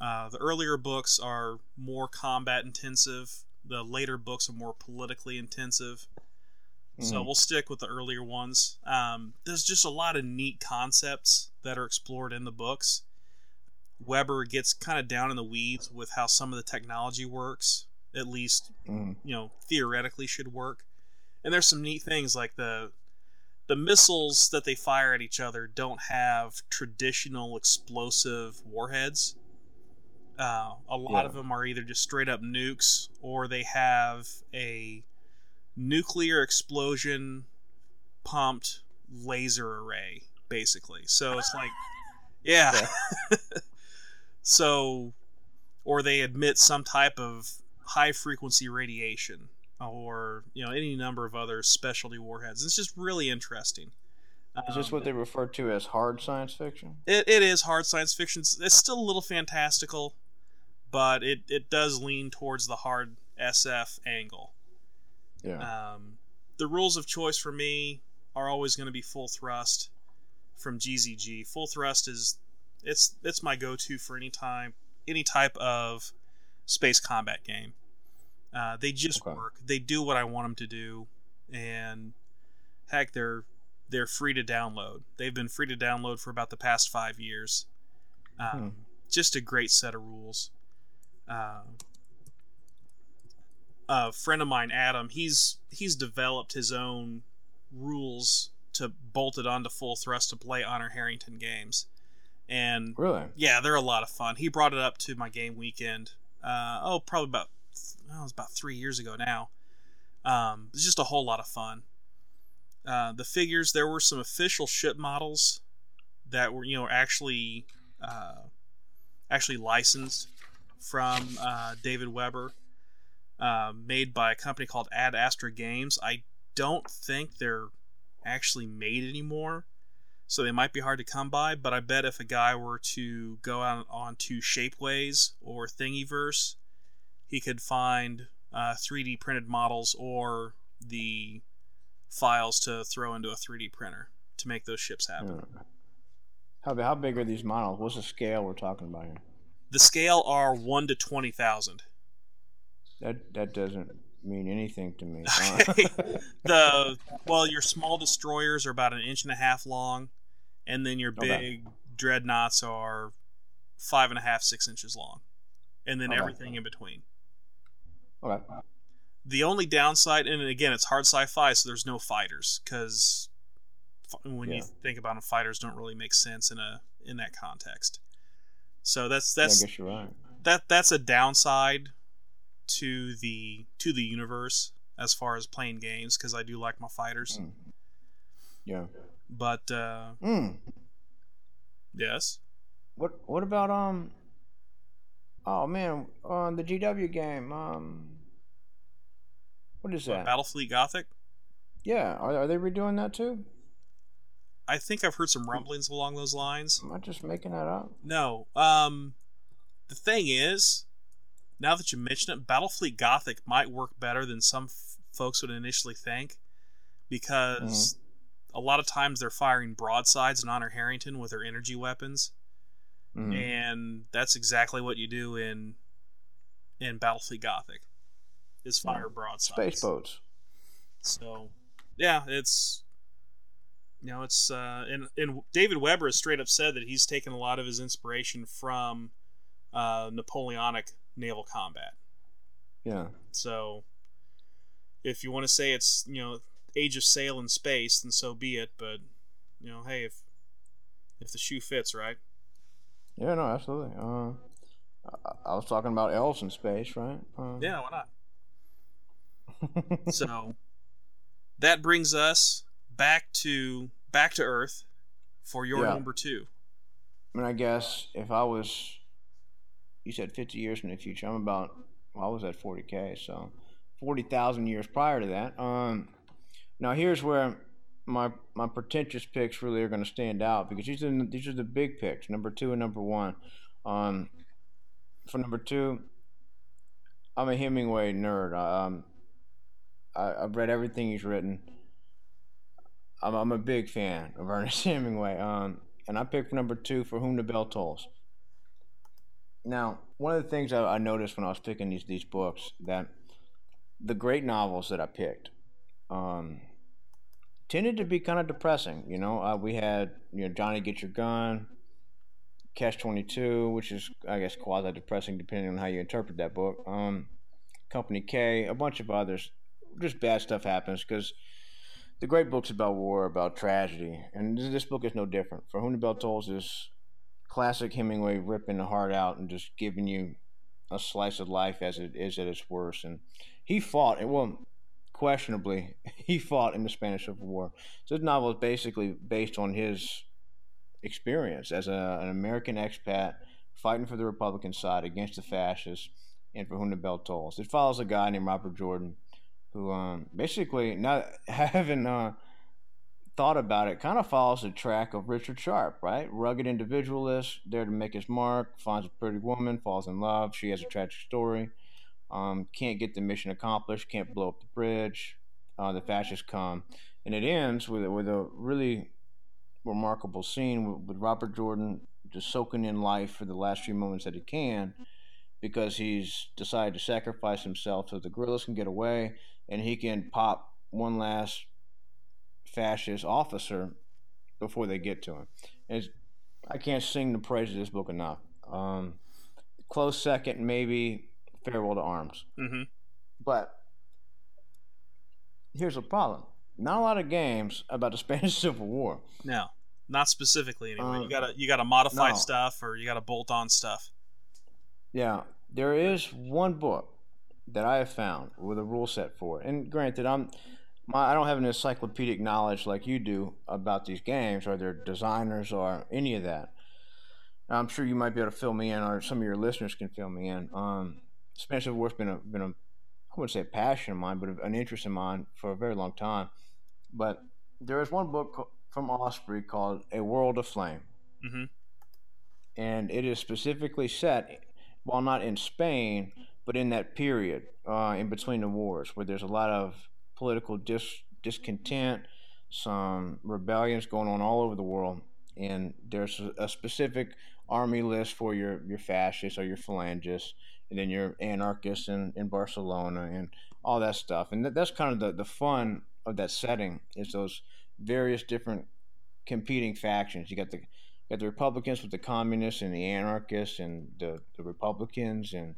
Uh, the earlier books are more combat intensive. The later books are more politically intensive. So Mhm. we'll stick with the earlier ones. Um, there's just a lot of neat concepts that are explored in the books. Weber gets kind of down in the weeds with how some of the technology works, at least Mhm. you know theoretically should work. And there's some neat things like the the missiles that they fire at each other don't have traditional explosive warheads. Uh, a lot Yeah. of them are either just straight up nukes or they have a nuclear explosion pumped laser array, basically. So it's like, yeah. so, or they emit some type of high frequency radiation or you know any number of other specialty warheads. It's just really interesting. Is this Um, what they refer to as hard science fiction? it, it is hard science fiction. It's still a little fantastical, but it, it does lean towards the hard SF angle. Yeah. Um, the rules of choice for me are always going to be full thrust from GZG. Full thrust is it's it's my go-to for any time any type of space combat game. Uh, they just Okay. work. They do what I want them to do, and heck, they're they're free to download. They've been free to download for about the past five years. Um, Just a great set of rules. Uh, a friend of mine, Adam, he's he's developed his own rules to bolt it onto full thrust to play Honor Harrington games, and really? yeah, they're a lot of fun. He brought it up to my game weekend. Uh, oh, probably about oh, it was about three years ago now. Um, it's just a whole lot of fun. Uh, the figures there were some official ship models that were you know actually uh, actually licensed from uh, David Weber, uh, made by a company called Ad Astra Games. I don't think they're actually made anymore so they might be hard to come by. But I bet if a guy were to go out onto Shapeways or Thingiverse, he could find uh, 3D printed models or the files to throw into a 3D printer to make those ships happen. How, how big are these models? What's the scale we're talking about here? The scale are one to twenty thousand. That that doesn't mean anything to me. Okay. the well, your small destroyers are about an inch and a half long, and then your Okay. big dreadnoughts are five and a half, six inches long, and then Okay. everything in between. okay. The only downside, and again, it's hard sci-fi, so there's no fighters because when you think about them, fighters don't really make sense in a in that context. So that's Yeah, I that's guess you're right. that that's a downside to the to the universe as far as playing games because I do like my fighters. Mm. Yeah. But uh, Mm. yes, What what about um? Oh man, on the GW game, um, what is that? Battlefleet Gothic. yeah, are, are they redoing that too? I think I've heard some rumblings along those lines. Am I just making that up? No. Um, the thing is, now that you mention it, Battlefleet Gothic might work better than some f- folks would initially think, because a lot of times they're firing broadsides and Honor Harrington with their energy weapons, Mhm. and that's exactly what you do in in Battlefleet Gothic. Is fire broadsides. Space boats. So, yeah, it's you know, it's uh, and and David Weber has straight up said that he's taken a lot of his inspiration from uh, Napoleonic naval combat. Yeah. So, if you want to say it's you know age of sail in space, then so be it. But you know, hey, if if the shoe fits, right? Yeah, no, absolutely. Uh, I, I was talking about elves in space, right? Uh, Yeah, why not? So that brings us back to back to Earth for your Yeah. number two. I mean, I guess if I was, you said 50 years in the future, I'm about, well, I was at 40K, so 40,000 years prior to that. Um, now, here's where my my pretentious picks really are going to stand out because these are, these are the big picks, number two and number one. Um, for number two, I'm a Hemingway nerd. Um, I, I've read everything he's written. I'm, I'm a big fan of Ernest Hemingway. Um, and I picked number two for Whom the Bell Tolls. Now, one of the things I, I noticed when I was picking these these books that the great novels that I picked um, tended to be kind of depressing. You know, uh, we had you know Johnny Get Your Gun, Catch Twenty Two, which is I guess quasi depressing depending on how you interpret that book. Um, Company K, a bunch of others. Just bad stuff happens because the great books about war, about tragedy, and this, book is no different. For Whom the Bell Tolls is classic Hemingway ripping the heart out and just giving you a slice of life as it is at its worst. And he fought, and well, questionably, he fought in the Spanish Civil War. So this novel is basically based on his experience as a, an American expat fighting for the Republican side against the fascists and for whom the bell tolls. It follows a guy named Robert Jordan who um, basically, not having uh, thought about it, kind of follows the track of Richard Sharpe, right? Rugged individualist, there to make his mark, finds a pretty woman, falls in love. She has a tragic story. Um, can't get the mission accomplished, can't blow up the bridge. Uh, the fascists come. And it ends with, with a really remarkable scene with, with Robert Jordan just soaking in life for the last few moments that he can because he's decided to sacrifice himself so the guerrillas can get away and he can pop one last fascist officer before they get to him. It's, I can't sing the praises of this book enough. Um, close second, maybe Farewell to Arms. Mm-hmm. But here's the problem: not a lot of games about the Spanish Civil War. No, not specifically anyway. Um, you gotta you gotta modify no. stuff or you gotta bolt on stuff. Yeah, there is one book that I have found with a rule set for it. And granted, I'm my I don't have an encyclopedic knowledge like you do about these games or their designers or any of that. I'm sure you might be able to fill me in, or some of your listeners can fill me in. Um, Spanish Civil War's been a been a I wouldn't say a passion of mine, but an interest in mine for a very long time. But there is one book from Osprey called A World Aflame Mm-hmm. and it is specifically set, while not in Spain, but in that period uh, in between the wars, where there's a lot of political dis- discontent, some rebellions going on all over the world, and there's a, specific army list for your your fascists or your phalangists, and then your anarchists in, in Barcelona and all that stuff, and that, that's kind of the the fun of that setting is those various different competing factions. You got the you got the Republicans with the communists and the anarchists and the, the Republicans and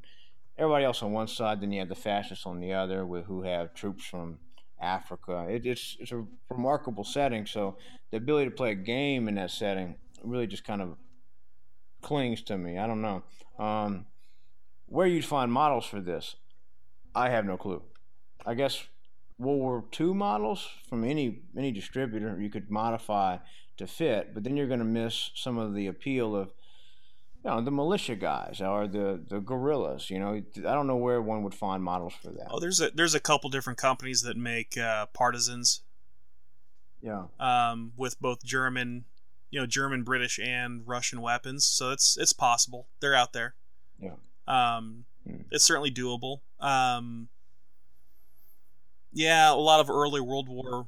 everybody else on one side. Then you have the fascists on the other, with who have troops from Africa. It, it's it's a remarkable setting. So the ability to play a game in that setting really just kind of clings to me. I don't know um, where you'd find models for this. I have no clue. I guess World War II models from any any distributor you could modify to fit, but then you're going to miss some of the appeal of you know the militia guys or the the guerrillas. You know, I don't know where one would find models for that. Oh, there's a there's a couple different companies that make uh, partisans Yeah, um, with both German, you know, German, British, and Russian weapons. So it's it's possible. They're out there. Yeah. Um, Hmm. it's certainly doable. Um, yeah, a lot of early World War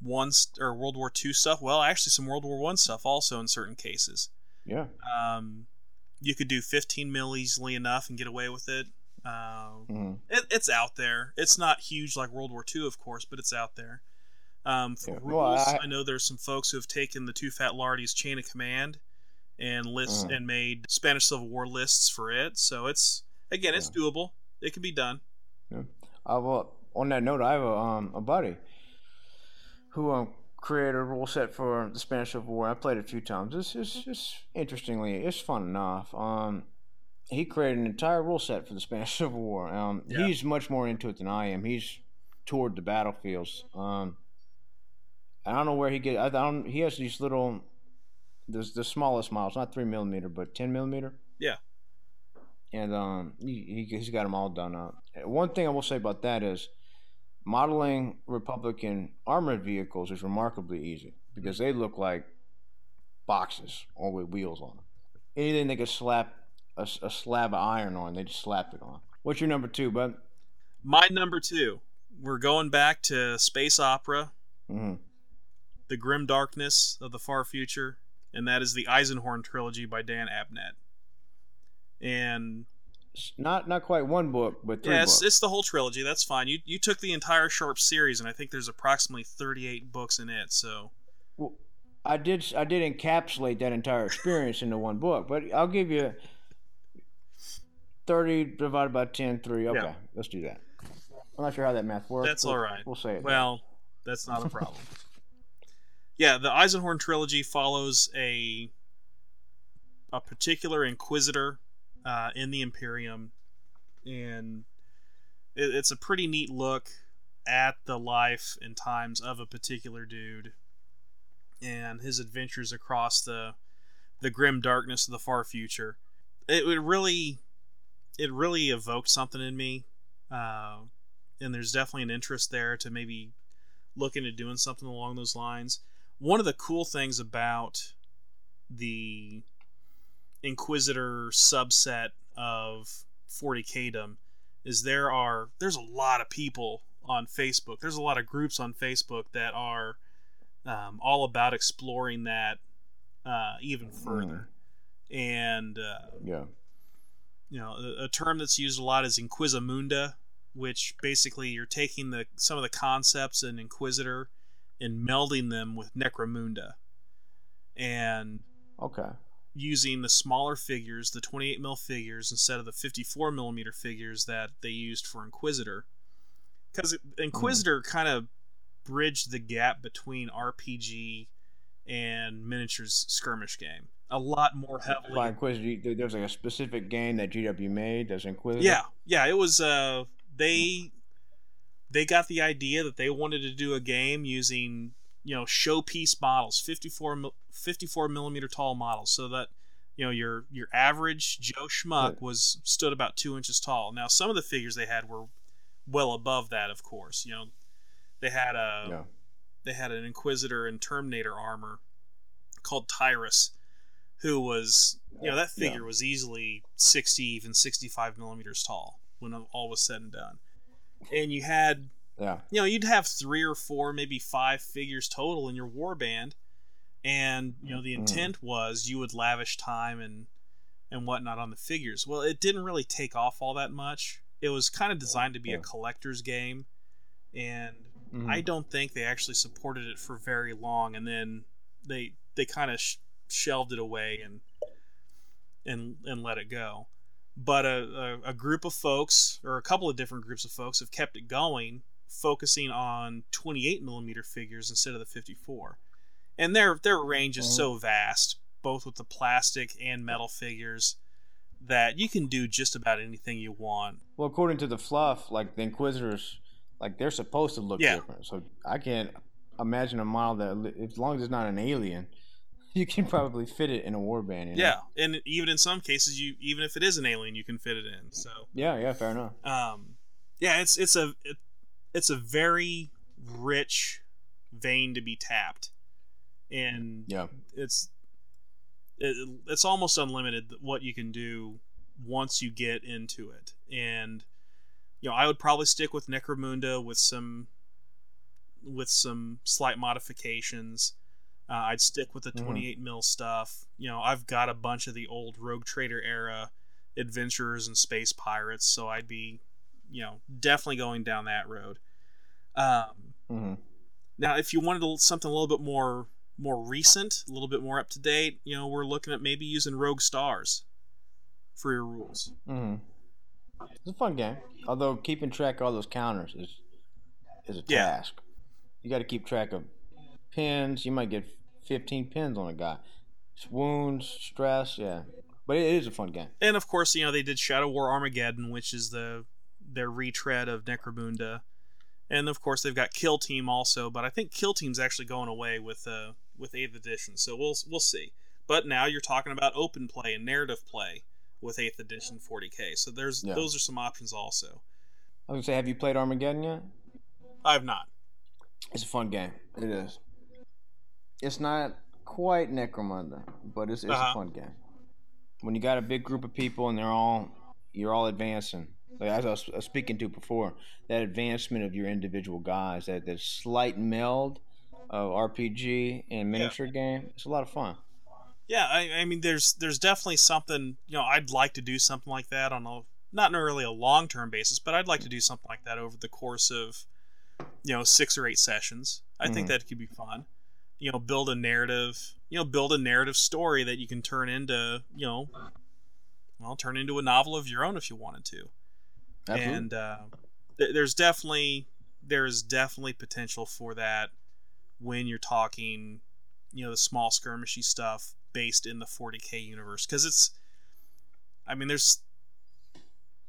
One or World War Two stuff. Well, actually, some World War One stuff also in certain cases. Yeah. Um, you could do 15 mil easily enough and get away with it. Uh, hmm it, it's out there. It's not huge like World War II, of course, but it's out there. Um, for Yeah. rules, Well, I, I- know there's some folks who have taken the Too Fat Lardies chain of command and lists Mhm. and made Spanish Civil War lists for it. So it's again, it's doable. It can be done. Uh, well, on that note, I have a um a buddy who um created a rule set for the Spanish Civil War. I played it a few times. It's it's, it's interestingly, it's fun enough. Um, he created an entire rule set for the Spanish Civil War. Um, Yeah. he's much more into it than I am. He's toured the battlefields. Um, I don't know where he get. I don't. He has these little, the the smallest models, not three millimeter, but ten millimeter. Yeah. And um, he, he he's got them all done up. One thing I will say about that is, modeling Republican armored vehicles is remarkably easy because they look like boxes, all with wheels on them. Anything they could slap a, a slab of iron on, they just slap it on. What's your number two, bud? My number two. We're going back to space opera, hmm the grim darkness of the far future, and that is the Eisenhorn trilogy by Dan Abnett. And Not not quite one book, but three yeah, it's, books. it's the whole trilogy. That's fine. You you took the entire Sharpe series, and I think there's approximately 38 books in it. So Well, I did I did encapsulate that entire experience into one book, but I'll give you thirty divided by 10, 3. Okay, Yeah. let's do that. I'm not sure how that math works. That's We'll- all right. We'll say it. well, that's not a problem. yeah, the Eisenhorn trilogy follows a a particular Inquisitor uh, in the Imperium, and it, it's a pretty neat look at the life and times of a particular dude and his adventures across the the grim darkness of the far future. It would really it really evoked something in me. Uh, and there's definitely an interest there to maybe look into doing something along those lines. One of the cool things about the Inquisitor subset of 40kdom is there are there's a lot of people on Facebook. There's a lot of groups on Facebook that are um, all about exploring that uh, even further. And uh, yeah. you know, a, a term that's used a lot is Inquisimunda, which basically you're taking the some of the concepts in Inquisitor and melding them with Necromunda, and Okay. Using the smaller figures, the 28 mil figures, instead of the 54 millimeter figures that they used for Inquisitor, because Inquisitor kind of bridged the gap between RPG and miniatures skirmish game. A lot more heavily By Inquisitor, there- like a specific game that GW made that's Inquisitor. Yeah, yeah. It was uh they they got the idea that they wanted to do a game using you know showpiece models, 54 54 millimeter tall models, so that you know your your average Joe schmuck was stood about two inches tall. Now some of the figures they had were well above that, of course. You know they had a Yeah. they had an Inquisitor and Terminator armor called Tyrus, who was you know that Yeah. figure was easily 60 even 65 millimeters tall when all was said and done and you had Yeah. you know you'd have three or four maybe five figures total in your war band and you know the Mhm. intent was you would lavish time and and whatnot on the figures well it didn't really take off all that much it was kind of designed to be a collector's game and Mhm. I don't think they actually supported it for very long, and then they they kind of sh- shelved it away and and and let it go. But a, a, a group of folks, or a couple of different groups of folks, have kept it going, focusing on 28 millimeter figures instead of the 54, and their their range is so vast, both with the plastic and metal figures, that you can do just about anything you want. Well, according to the fluff, like the Inquisitors, like they're supposed to look Yeah. different. So I can't imagine a model that, as long as it's not an alien, you can probably fit it in a warband. You know? Yeah, and even in some cases, you even if it is an alien, you can fit it in. So, Yeah. Yeah. Fair enough. um, yeah, it's it's a it, it's a very rich vein to be tapped, and Yeah. it's it, it's almost unlimited what you can do once you get into it. And you know, I would probably stick with Necromunda with some with some slight modifications. Uh, I'd stick with the Mhm. 28 mil stuff. You know, I've got a bunch of the old Rogue Trader era adventurers and space pirates, so I'd be, you know, definitely going down that road. Um, hmm now, if you wanted something a little bit more more recent, a little bit more up to date, you know, we're looking at maybe using Rogue Stars for your rules. Mm-hmm. It's a fun game. Although keeping track of all those counters is is a Yeah. task. You got to keep track of pins. You might get 15 pins on a guy. It's Wounds, stress, yeah. But it is a fun game. And of course, you know they did Shadow War Armageddon, which is the their retread of Necromunda, and of course they've got Kill Team also. But I think Kill Team's actually going away with uh, with Eighth Edition, so we'll we'll see. But now you're talking about open play and narrative play with Eighth Edition 40k, so there's Yeah. those are some options also. I was gonna say, have you played Armageddon yet? I've not. It's a fun game. It is. It's not quite Necromunda, but it's, it's Uh-huh. a fun game. When you got a big group of people and they're all you're all advancing. Like as I was speaking to before, that advancement of your individual guys, that that slight meld of RPG and miniature game, it's a lot of fun. Yeah, I, I mean, there's there's definitely something. You know, I'd like to do something like that on a not really a long term basis, but I'd like to do something like that over the course of you know six or eight sessions. I think Mhm. that could be fun. You know, build a narrative. You know, build a narrative story that you can turn into. You know, well, turn into a novel of your own if you wanted to. Absolutely. And uh, th- there's definitely there's definitely potential for that when you're talking, you know, the small skirmishy stuff based in the 40k universe because it's, I mean, there's,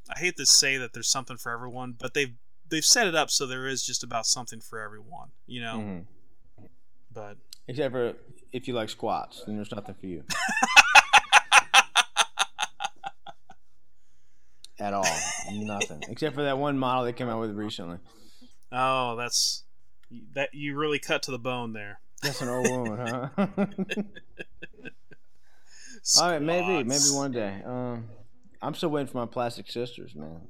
I hate to say that there's something for everyone, but they've they've set it up so there is just about something for everyone, you know. Mhm. But Except for if you like squats, then there's nothing for you at all. nothing. Except for that one model they came out with recently. oh, that's that you really cut to the bone there. That's an old woman, huh? All right, maybe, maybe one day. Um, I'm still waiting for my plastic sisters, man.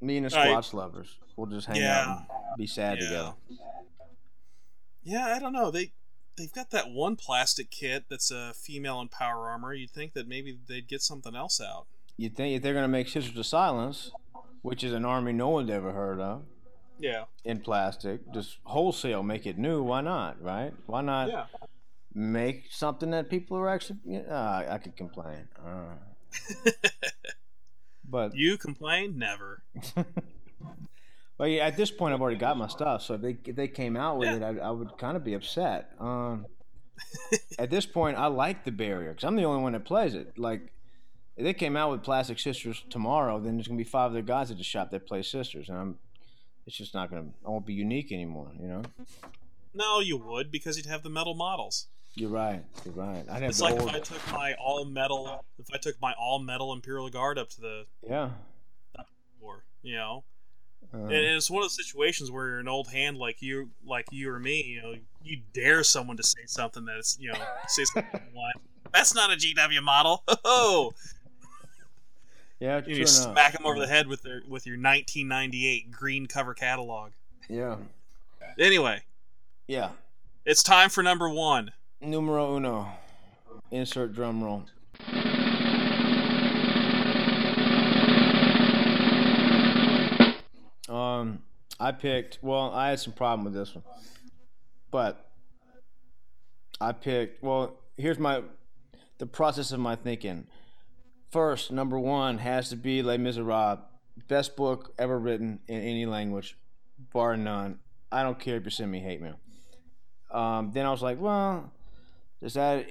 Me and the Right. squats lovers. We'll just hang Yeah. out and be sad Yeah. together. Yeah, I don't know. They they've got that one plastic kit that's a female in power armor. You'd think that maybe they'd get something else out. You think if they're gonna make Sisters of Silence, which is an army no one's ever heard of, Yeah. in plastic, just wholesale make it new? Why not? Right? Why not Yeah. make something that people are actually? Yeah, uh, I could complain, uh, but You complain? Never. But yeah, at this point, I've already got my stuff. So if they if they came out with Yeah. it, I, I would kind of be upset. Um, at this point, I like the barrier because I'm the only one that plays it. Like, if they came out with Plastic Sisters tomorrow, then there's gonna be five other guys at the shop that play Sisters, and I'm. It's just not gonna. I won't be unique anymore. You know. No, you would because you'd have the metal models. You're right. You're right. I'd have It's like old. if I took my all metal, if I took my all metal Imperial Guard up to the yeah. war, you know. Uh, And, it's one of those situations where you're an old hand like you, like you or me. You know, you dare someone to say something that's you know say something like, "That's not a GW model." Oh, yeah. you, True smack them over the head with their with your 1998 green cover catalog. Yeah. Anyway, Yeah. it's time for number one. Numero uno. Insert drum roll. Um, I picked. Well, I had some problem with this one, but I picked. Well, here's my the process of my thinking. First, number one has to be Les Miserables, best book ever written in any language, bar none. I don't care if you send me hate mail. Um, then I was like, well, does that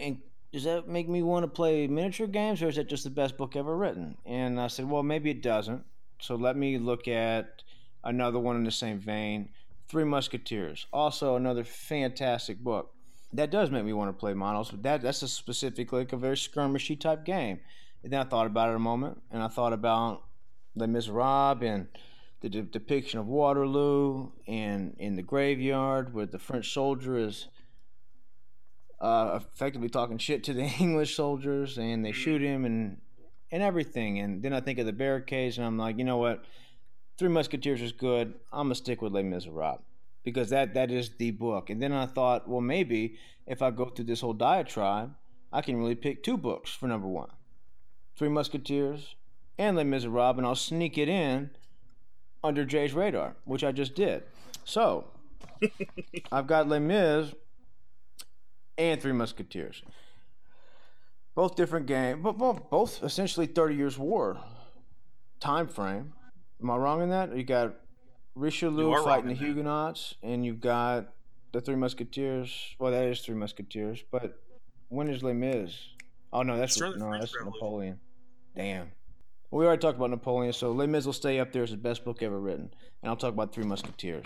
does that make me want to play miniature games, or is that just the best book ever written? And I said, well, maybe it doesn't. So let me look at another one in the same vein, Three Musketeers, also another fantastic book. That does make me want to play models, but that that's a specifically like a very skirmishy type game. And then I thought about it a moment, and I thought about Les Miserables and the de- depiction of Waterloo and in the graveyard where the French soldier is uh, effectively talking shit to the English soldiers and they shoot him and and everything. And then I think of the barricades and I'm like, you know what? Three Musketeers is good. I'm gonna stick with Les Miserables. because that that is the book. And then I thought, well, maybe if I go through this whole diatribe, I can really pick two books for number one, Three Musketeers and Les Miserables, and I'll sneak it in under Jay's radar, which I just did. So I've got Les Mis and Three Musketeers. Both different game, but both, both essentially Thirty Years' War time frame. Am I wrong in that? You got Richelieu You fighting the that. Huguenots, and you've got the Three Musketeers. Well, that is Three Musketeers, but when is Les Mis? Oh no, that's It's during the no, French that's Revolution. Napoleon. Damn. Well, we already talked about Napoleon, so Les Mis will stay up there as the best book ever written, and I'll talk about Three Musketeers.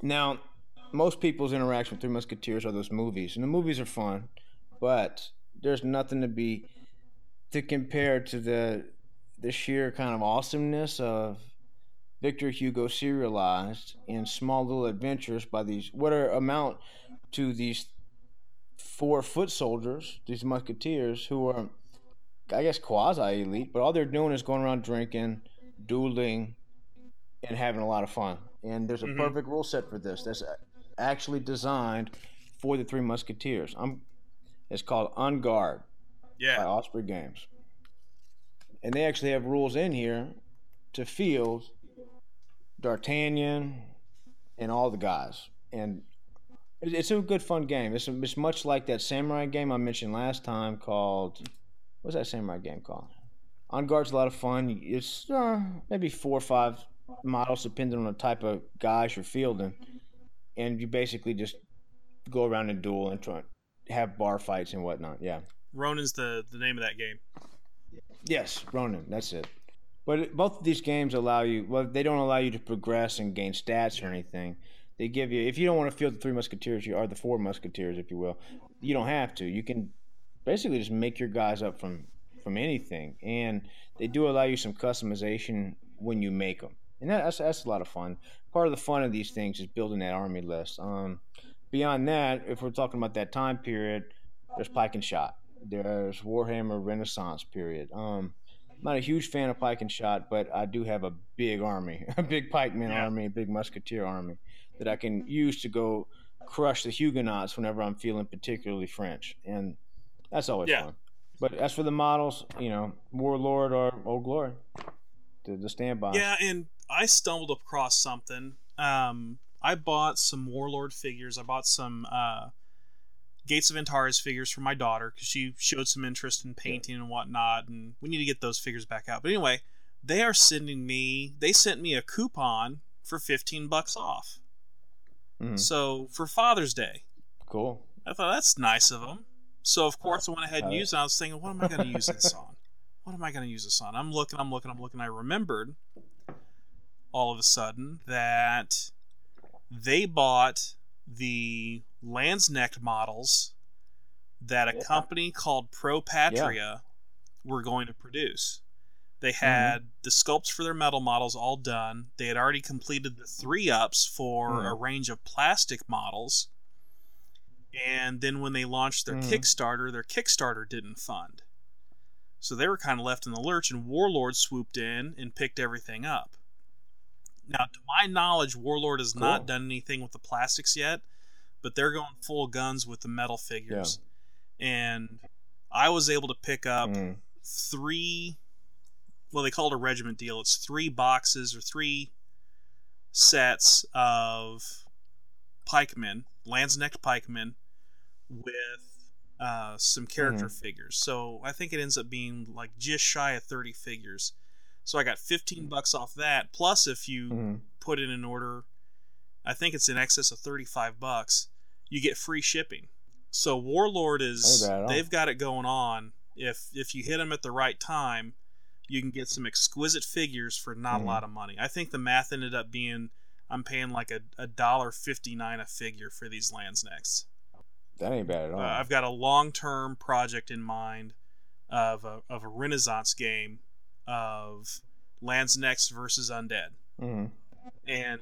Now, most people's interaction with Three Musketeers are those movies, and the movies are fun, but there's nothing to be to compare to the the sheer kind of awesomeness of Victor Hugo serialized in small little adventures by these what are amount to these four foot soldiers, these musketeers who are I guess quasi elite, but all they're doing is going around drinking, dueling, and having a lot of fun. And there's a Mhm. perfect rule set for this. That's actually designed for the Three Musketeers. I'm. It's called On Guard by Yeah. Osprey Games, and they actually have rules in here to field D'Artagnan and all the guys. And it's a good fun game. It's, it's much like that samurai game I mentioned last time called what's that samurai game called? On Guard's a lot of fun. It's uh, maybe four or five models depending on the type of guys you're fielding, and you basically just go around and duel and try have bar fights and whatnot. Yeah. Ronin's the the name of that game. Yes, Ronin. That's it. But it- both of these games allow you. Well, they don't allow you to progress and gain stats or anything. They give you if you don't want to field the three musketeers, you are the four musketeers, if you will. You don't have to. You can basically just make your guys up from from anything, and they do allow you some customization when you make them, and that, that's that's a lot of fun. Part of the fun of these things is building that army list. Um, beyond that, if we're talking about that time period, there's Pike and Shot. There's Warhammer Renaissance period. Um, I'm not a huge fan of Pike and Shot, but I do have a big army, a big pikeman Yeah. army, a big musketeer army that I can use to go crush the Huguenots whenever I'm feeling particularly French, and that's always Yeah. fun. But as for the models, you know, Warlord or Old Glory, the, the standby. Yeah, and I stumbled across something. Um, I bought some Warlord figures. I bought some uh, Gates of Antares figures for my daughter because she showed some interest in painting and whatnot, and we need to get those figures back out. But anyway, they are sending me. They sent me a coupon for fifteen bucks off. Mhm. So for Father's Day, Cool. I thought that's nice of them. So of course I went ahead and used it. I was thinking, what am I going to use this on? What am I going to use this on? I'm looking, I'm looking, I'm looking. I remembered all of a sudden that they bought the Landsknecht models that a Yeah. company called Pro Patria were going to produce. They Mm-hmm. had the sculpts for their metal models all done. They had already completed the three ups for Mhm. a range of plastic models. And then when they launched their Mhm. Kickstarter, their Kickstarter didn't fund. So they were kind of left in the lurch, and Warlord swooped in and picked everything up. Now, to my knowledge, Warlord has not done anything with the plastics yet, but they're going full guns with the metal figures. And I was able to pick up Mhm. three well they call it a regiment deal. It's three boxes or three sets of pikemen Landsknecht pikemen with uh, some character figures. So i think it ends up being like just shy of 30 figures. So i got 15 bucks off that. Plus if you Mhm. put in an order i think it's in excess of 35 bucks you get free shipping. So warlord is Ain't bad at all. they've got it going on. If if you hit them at the right time you can get some exquisite figures for not Mhm. a lot of money i think the math ended up being i'm paying like a, a dollar 59 a figure for these Landsknechts That ain't bad at all. uh, I've got a long-term project in mind of a, of a Renaissance game of Landsknechts versus Undead, Mhm. and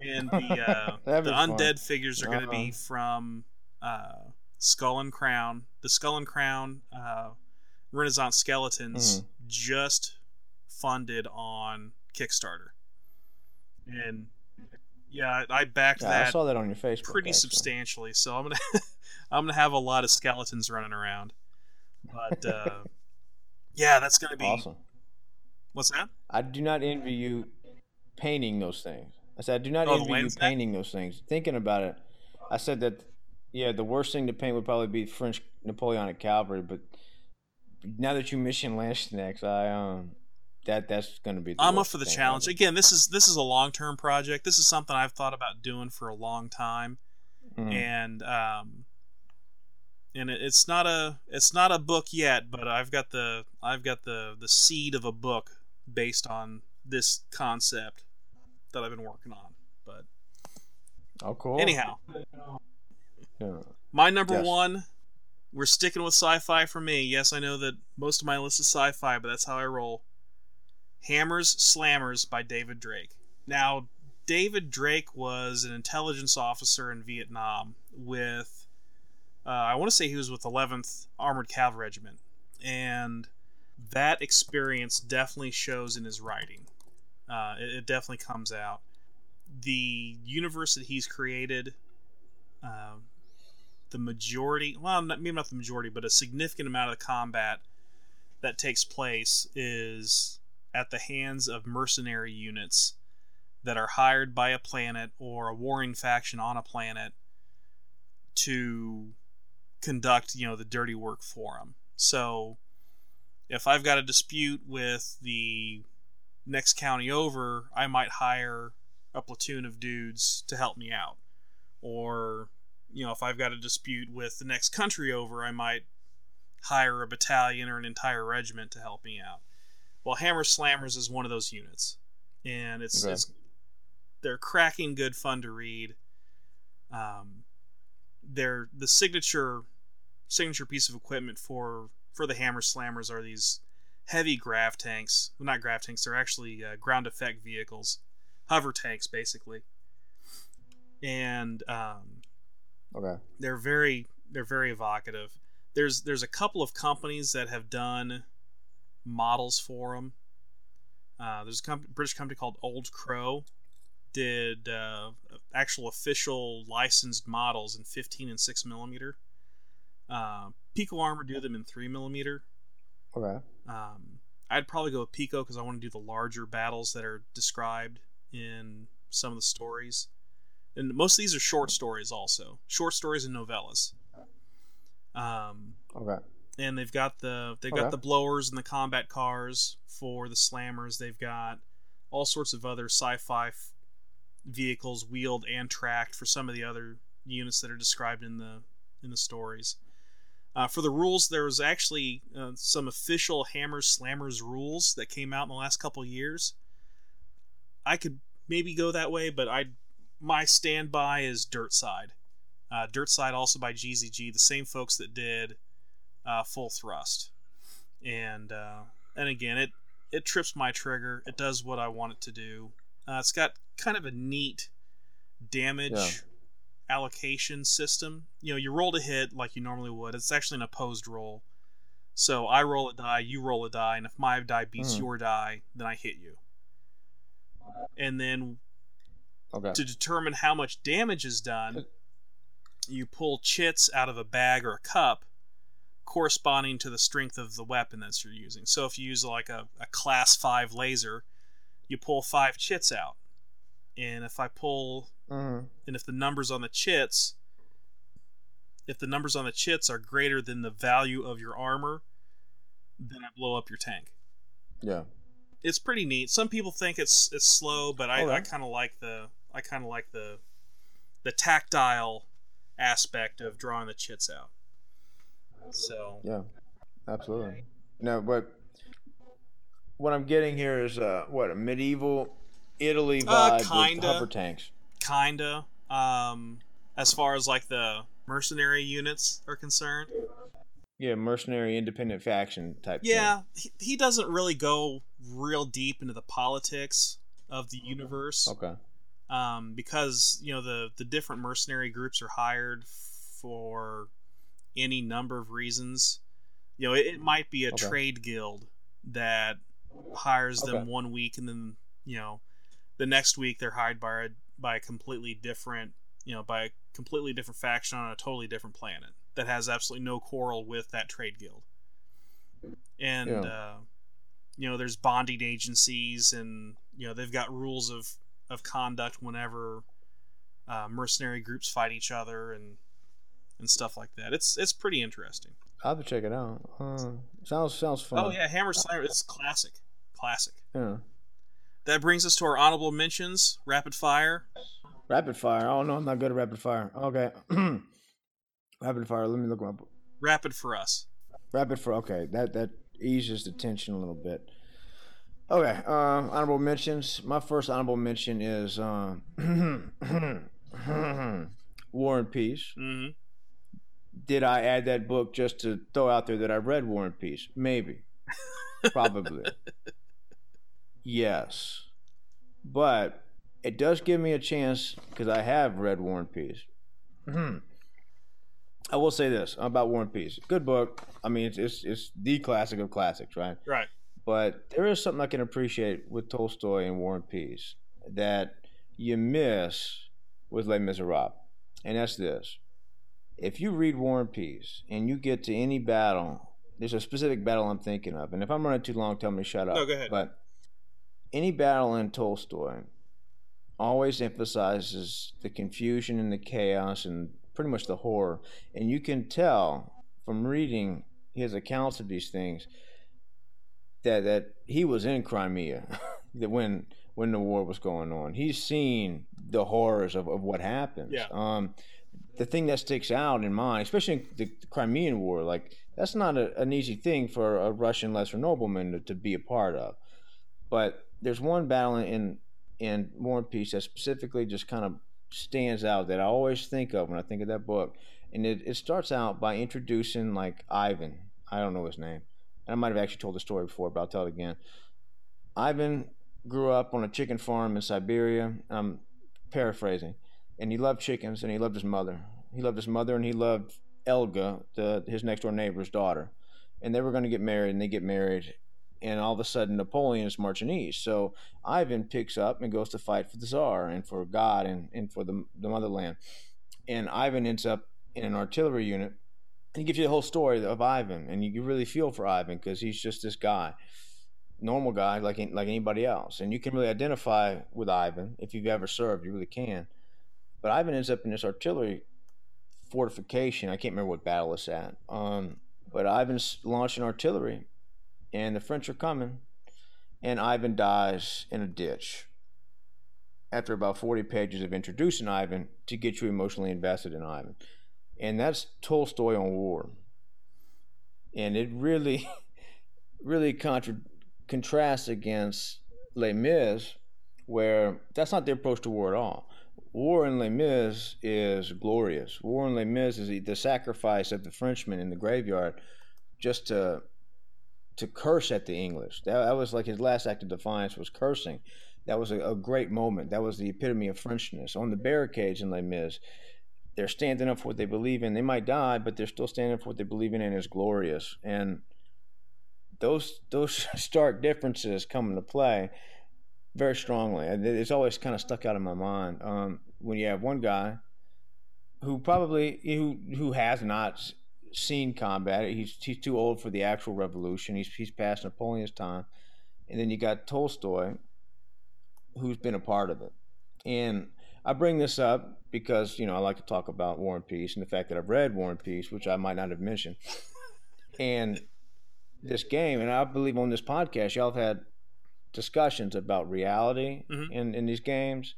and the uh, the That'd fun. undead figures are going to be Uh-huh. from uh, Skull and Crown. The Skull and Crown uh, Renaissance skeletons Mhm. Just funded on Kickstarter, and Yeah, I, backed Yeah, that I saw that on your Facebook. pretty actually. substantially. So I'm gonna I'm gonna have a lot of skeletons running around. But uh, yeah, that's gonna be Awesome. what's that? I do not envy you painting those things. I said I do not Oh, envy you painting those things. Thinking about it, I said that yeah, the worst thing to paint would probably be French Napoleonic cavalry, but now that you mentioned mention Landsknechts, I um that that's gonna be. The I'm up for the challenge. ever. Again, this is this is a long term project. This is something I've thought about doing for a long time, Mhm. and um, and it, it's not a it's not a book yet, but I've got the I've got the the seed of a book based on this concept that I've been working on. But Oh, cool. anyhow, Yeah. my number Yes. one. We're sticking with sci-fi for me. Yes, I know that most of my list is sci-fi, but that's how I roll. Hammers Slammers by David Drake. Now, David Drake was an intelligence officer in Vietnam with, uh, I want to say he was with 11th Armored Cavalry Regiment. And that experience definitely shows in his writing. Uh, it, it definitely comes out. The universe that he's created, uh, the majority, well, not, maybe not the majority, but a significant amount of the combat that takes place is at the hands of mercenary units that are hired by a planet or a warring faction on a planet to conduct, you know, the dirty work for them. So if I've got a dispute with the next county over, I might hire a platoon of dudes to help me out. Or, you know, if I've got a dispute with the next country over, I might hire a battalion or an entire regiment to help me out. Well, Hammer Slammers is one of those units, and it's, Okay. it's they're cracking good fun to read. Um, they're the signature signature piece of equipment for for the Hammer Slammers are these heavy grav tanks. Well, not grav tanks; they're actually uh, ground effect vehicles, hover tanks, basically. And um, Okay. they're very they're very evocative. There's there's a couple of companies that have done models for them. Uh, there's a comp- British company called Old Crow did uh, actual official licensed models in 15 and 6 millimeter. Uh, PicoArmor do them in 3 millimeter. Okay. Um, I'd probably go with Pico because I want to do the larger battles that are described in some of the stories. And most of these are short stories, also short stories and novellas. Um, Okay. and they've got the they've Okay. got the blowers and the combat cars for the slammers. They've got all sorts of other sci-fi f- vehicles, wheeled and tracked, for some of the other units that are described in the in the stories. Uh, for the rules, there was actually uh, some official Hammers Slammers rules that came out in the last couple years. I could maybe go that way, but I my standby is Dirtside. Uh, Dirtside also by GZG, the same folks that did uh, Full Thrust, and uh, and again it it trips my trigger. It does what I want it to do. Uh, it's got kind of a neat damage Yeah. allocation system. You know, you roll to hit like you normally would. It's actually an opposed roll. So I roll a die, you roll a die, and if my die beats Mhm. your die, then I hit you. And then Okay. to determine how much damage is done, you pull chits out of a bag or a cup corresponding to the strength of the weapon that you're using. So if you use like a, a class 5 laser, you pull 5 chits out. And if I pull Mm-hmm. and if the numbers on the chits if the numbers on the chits are greater than the value of your armor, then I blow up your tank. Yeah. It's pretty neat. Some people think it's it's slow, but I, I kind of like the I kind of like the the tactile aspect of drawing the chits out. So Yeah. Absolutely. No, but what I'm getting here is uh, what a medieval Italy Uh, vibe with kinda. hover tanks. kinda um as far as like the mercenary units are concerned. Yeah, mercenary independent faction type. Yeah, he, he doesn't really go real deep into the politics of the universe. Okay. um, because you know the the different mercenary groups are hired for any number of reasons. You know, it, it might be a Okay. trade guild that hires them one week, and then you know, the next week they're hired by a by a completely different, you know, by a completely different faction on a totally different planet that has absolutely no quarrel with that trade guild. And Yeah. uh, you know, there's bonding agencies, and you know they've got rules of of conduct whenever uh, mercenary groups fight each other and and stuff like that. It's it's pretty interesting. I'll have to check it out. Uh, sounds sounds fun. Oh yeah, Hammer Slammer. It's classic, classic. yeah. That brings us to our honorable mentions. Rapid fire. Rapid fire. Oh no, I'm not good at rapid fire. Okay. rapid fire. Let me look up. Rapid for us. rapid for Okay, that that eases the tension a little bit. Okay. Um, honorable mentions. My first honorable mention is um, War and Peace. hmm Did I add that book just to throw out there that I read War and Peace? Maybe. Probably. yes. But it does give me a chance because I have read War and Peace. I will say this about War and Peace. Good book. I mean, it's, it's, it's the classic of classics, right? Right. But there is something I can appreciate with Tolstoy and War and Peace that you miss with Les Miserables. And that's this. If you read War and Peace and you get to any battle, there's a specific battle I'm thinking of. And if I'm running too long, tell me to shut up. No, go ahead. But any battle in Tolstoy always emphasizes the confusion and the chaos and pretty much the horror. And you can tell from reading his accounts of these things that that he was in Crimea that when when the war was going on. He's seen the horrors of, of what happens. Yeah. Um, the thing that sticks out in mind, especially in the, the Crimean War, like that's not a, an easy thing for a Russian lesser nobleman to, to be a part of. But there's one battle in in War and Peace that specifically just kind of stands out that I always think of when I think of that book. And it, it starts out by introducing like Ivan. I don't know his name. And I might have actually told the story before, but I'll tell it again. Ivan grew up on a chicken farm in Siberia. I'm paraphrasing. And he loved chickens and he loved his mother. He loved his mother and he loved Elga, the, his next door neighbor's daughter. And they were going to get married and they get married. And all of a sudden, Napoleon is marching east. So Ivan picks up and goes to fight for the Tsar and for God and, and for the, the motherland. And Ivan ends up in an artillery unit. He gives you the whole story of Ivan. And you really feel for Ivan because he's just this guy normal guy like like anybody else, and you can really identify with Ivan if you've ever served. You really can. But Ivan ends up in this artillery fortification. I can't remember what battle it's at. Um, but Ivan's launching artillery, and the French are coming, and Ivan dies in a ditch. After about forty pages of introducing Ivan to get you emotionally invested in Ivan, and that's Tolstoy on war. And it really, really contra- contrasts against Les Mis, where that's not their approach to war at all. War in Les Mis is glorious. War in Les Mis is the sacrifice of the Frenchman in the graveyard just to to curse at the English. That, that was like his last act of defiance was cursing. That was a, a great moment. That was the epitome of Frenchness. On the barricades in Les Mis, they're standing up for what they believe in. They might die, but they're still standing up for what they believe in, and it's glorious. And those those stark differences come into play very strongly. It's always kind of stuck out in my mind um, when you have one guy who probably who who has not seen combat. He's he's too old for the actual revolution. He's he's past Napoleon's time, and then you got Tolstoy, who's been a part of it. And I bring this up because you know I like to talk about War and Peace and the fact that I've read War and Peace, which I might not have mentioned, and this game. And I believe on this podcast, y'all have had discussions about reality Mhm. in in these games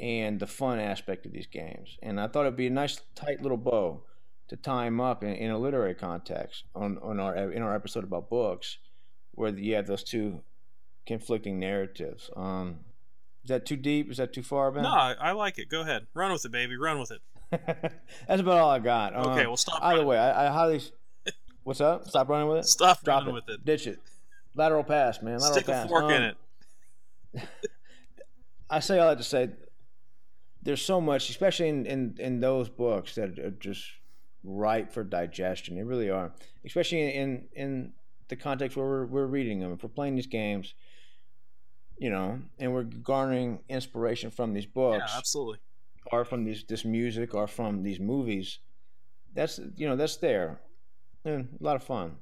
and the fun aspect of these games. And I thought it'd be a nice tight little bow to tie them up in, in a literary context on, on our in our episode about books, where you have those two conflicting narratives. Um, is that too deep? Is that too far, Ben? No, I, I like it. Go ahead. Run with it, baby. Run with it. That's about all I got. Okay, Um, well, stop Either running. way, I, I highly. What's up? Stop running with it. Stop Drop running it. with it. Ditch it. Lateral pass, man. Lateral Stick a pass. fork in Um, it. I say all that to say there's so much, especially in, in, in those books that are just ripe for digestion. They really are, especially in in the context where we're, we're reading them. If we're playing these games, you know, and we're garnering inspiration from these books, Yeah, absolutely. or from these this music, or from these movies. That's you know that's there, and a lot of fun.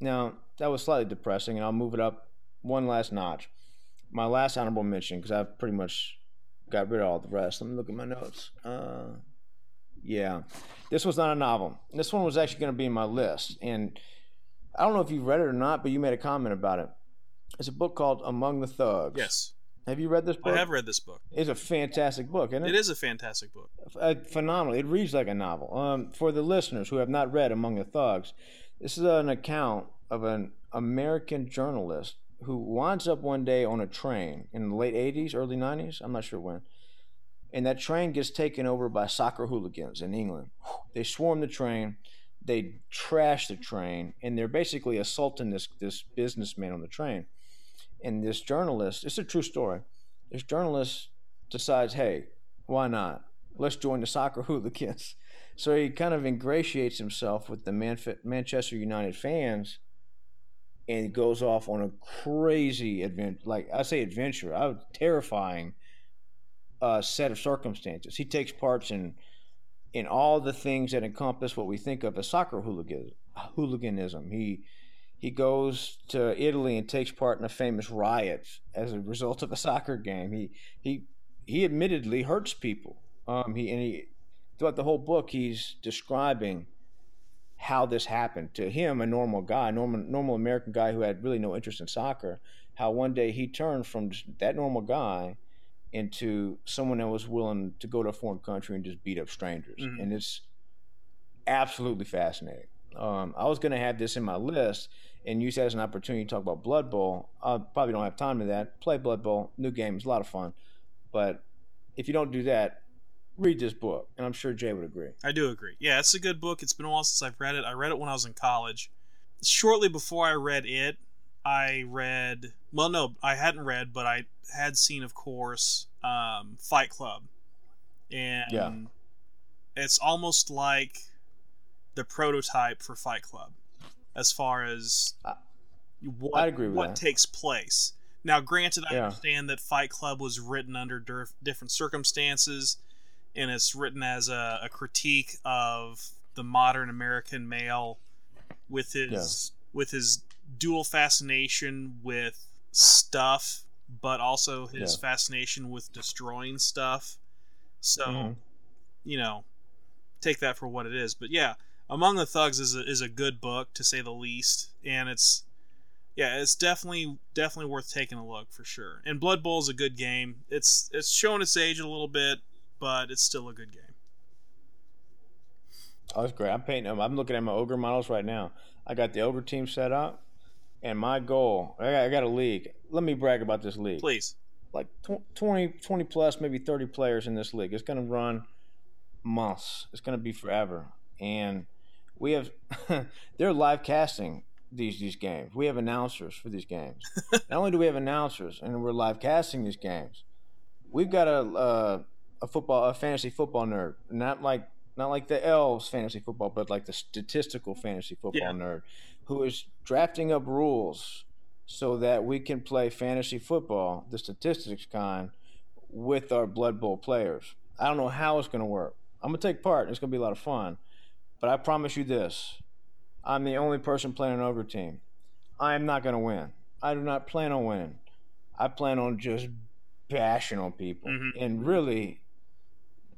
Now that was slightly depressing, and I'll move it up one last notch. My last honorable mention, because I've pretty much got rid of all the rest. Let me look at my notes. Uh, yeah, this was not a novel. This one was actually going to be in my list, and I don't know if you've read it or not, but you made a comment about it. It's a book called Among the Thugs. Yes, Have you read this book? I have read this book. It's a fantastic book, isn't it? It is a fantastic book. uh, phenomenal. It reads like a novel. Um, for the listeners who have not read Among the Thugs, this is an account of an American journalist who winds up one day on a train in the late 80s, early 90s, I'm not sure when. And that train gets taken over by soccer hooligans in England. They swarm the train, they trash the train, and they're basically assaulting this, this businessman on the train. And this journalist, it's a true story, this journalist decides, hey, why not? Let's join the soccer hooligans. So he kind of ingratiates himself with the Manf- Manchester United fans and goes off on a crazy adventure. Like I say, adventure, a terrifying uh, set of circumstances. He takes parts in in all the things that encompass what we think of as soccer hooliganism. He he goes to Italy and takes part in a famous riot as a result of a soccer game. He he he admittedly hurts people. Um, he and he throughout the whole book he's describing how this happened to him, a normal guy, normal normal American guy who had really no interest in soccer. How one day he turned from that normal guy into someone that was willing to go to a foreign country and just beat up strangers, Mhm. and it's absolutely fascinating. Um, I was going to have this in my list and use that as an opportunity to talk about Blood Bowl. I probably don't have time to that. Play Blood Bowl, new game, it's a lot of fun. But if you don't do that, read this book, and I'm sure Jay would agree. I do agree. Yeah, it's a good book. It's been a while since I've read it. I read it when I was in college. Shortly before I read it, I read. Well, no, I hadn't read, but I had seen, of course, um, Fight Club, and Yeah. it's almost like the prototype for Fight Club, as far as what I'd agree with what that. takes place. Now, granted, I Yeah. understand that Fight Club was written under different circumstances, and it's written as a, a critique of the modern American male with his with his dual fascination with stuff, but also his Yeah. fascination with destroying stuff. So, Mhm. you know, take that for what it is. But yeah, Among the Thugs is a, is a good book to say the least, and it's yeah, it's definitely definitely worth taking a look for sure. And Blood Bowl is a good game. It's it's showing its age a little bit, but it's still a good game. Oh, that's great. I'm painting them. I'm looking at my ogre models right now. I got the ogre team set up, and my goal. I got, I got a league. Let me brag about this league. Please. Like tw- 20, 20 plus, maybe 30 players in this league. It's going to run months. It's going to be forever. And we have, they're live casting these these games. We have announcers for these games. Not only do we have announcers, and we're live casting these games, we've got a uh, a football, a fantasy football nerd, not like not like the elves fantasy football, but like the statistical fantasy football Yeah. nerd, who is drafting up rules so that we can play fantasy football, the statistics kind, with our Blood Bowl players. I don't know how it's going to work. I'm going to take part. And it's going to be a lot of fun. But I promise you this I'm the only person playing an ogre team. I am not going to win. I do not plan on winning. I plan on just bashing on people. Mhm. And really,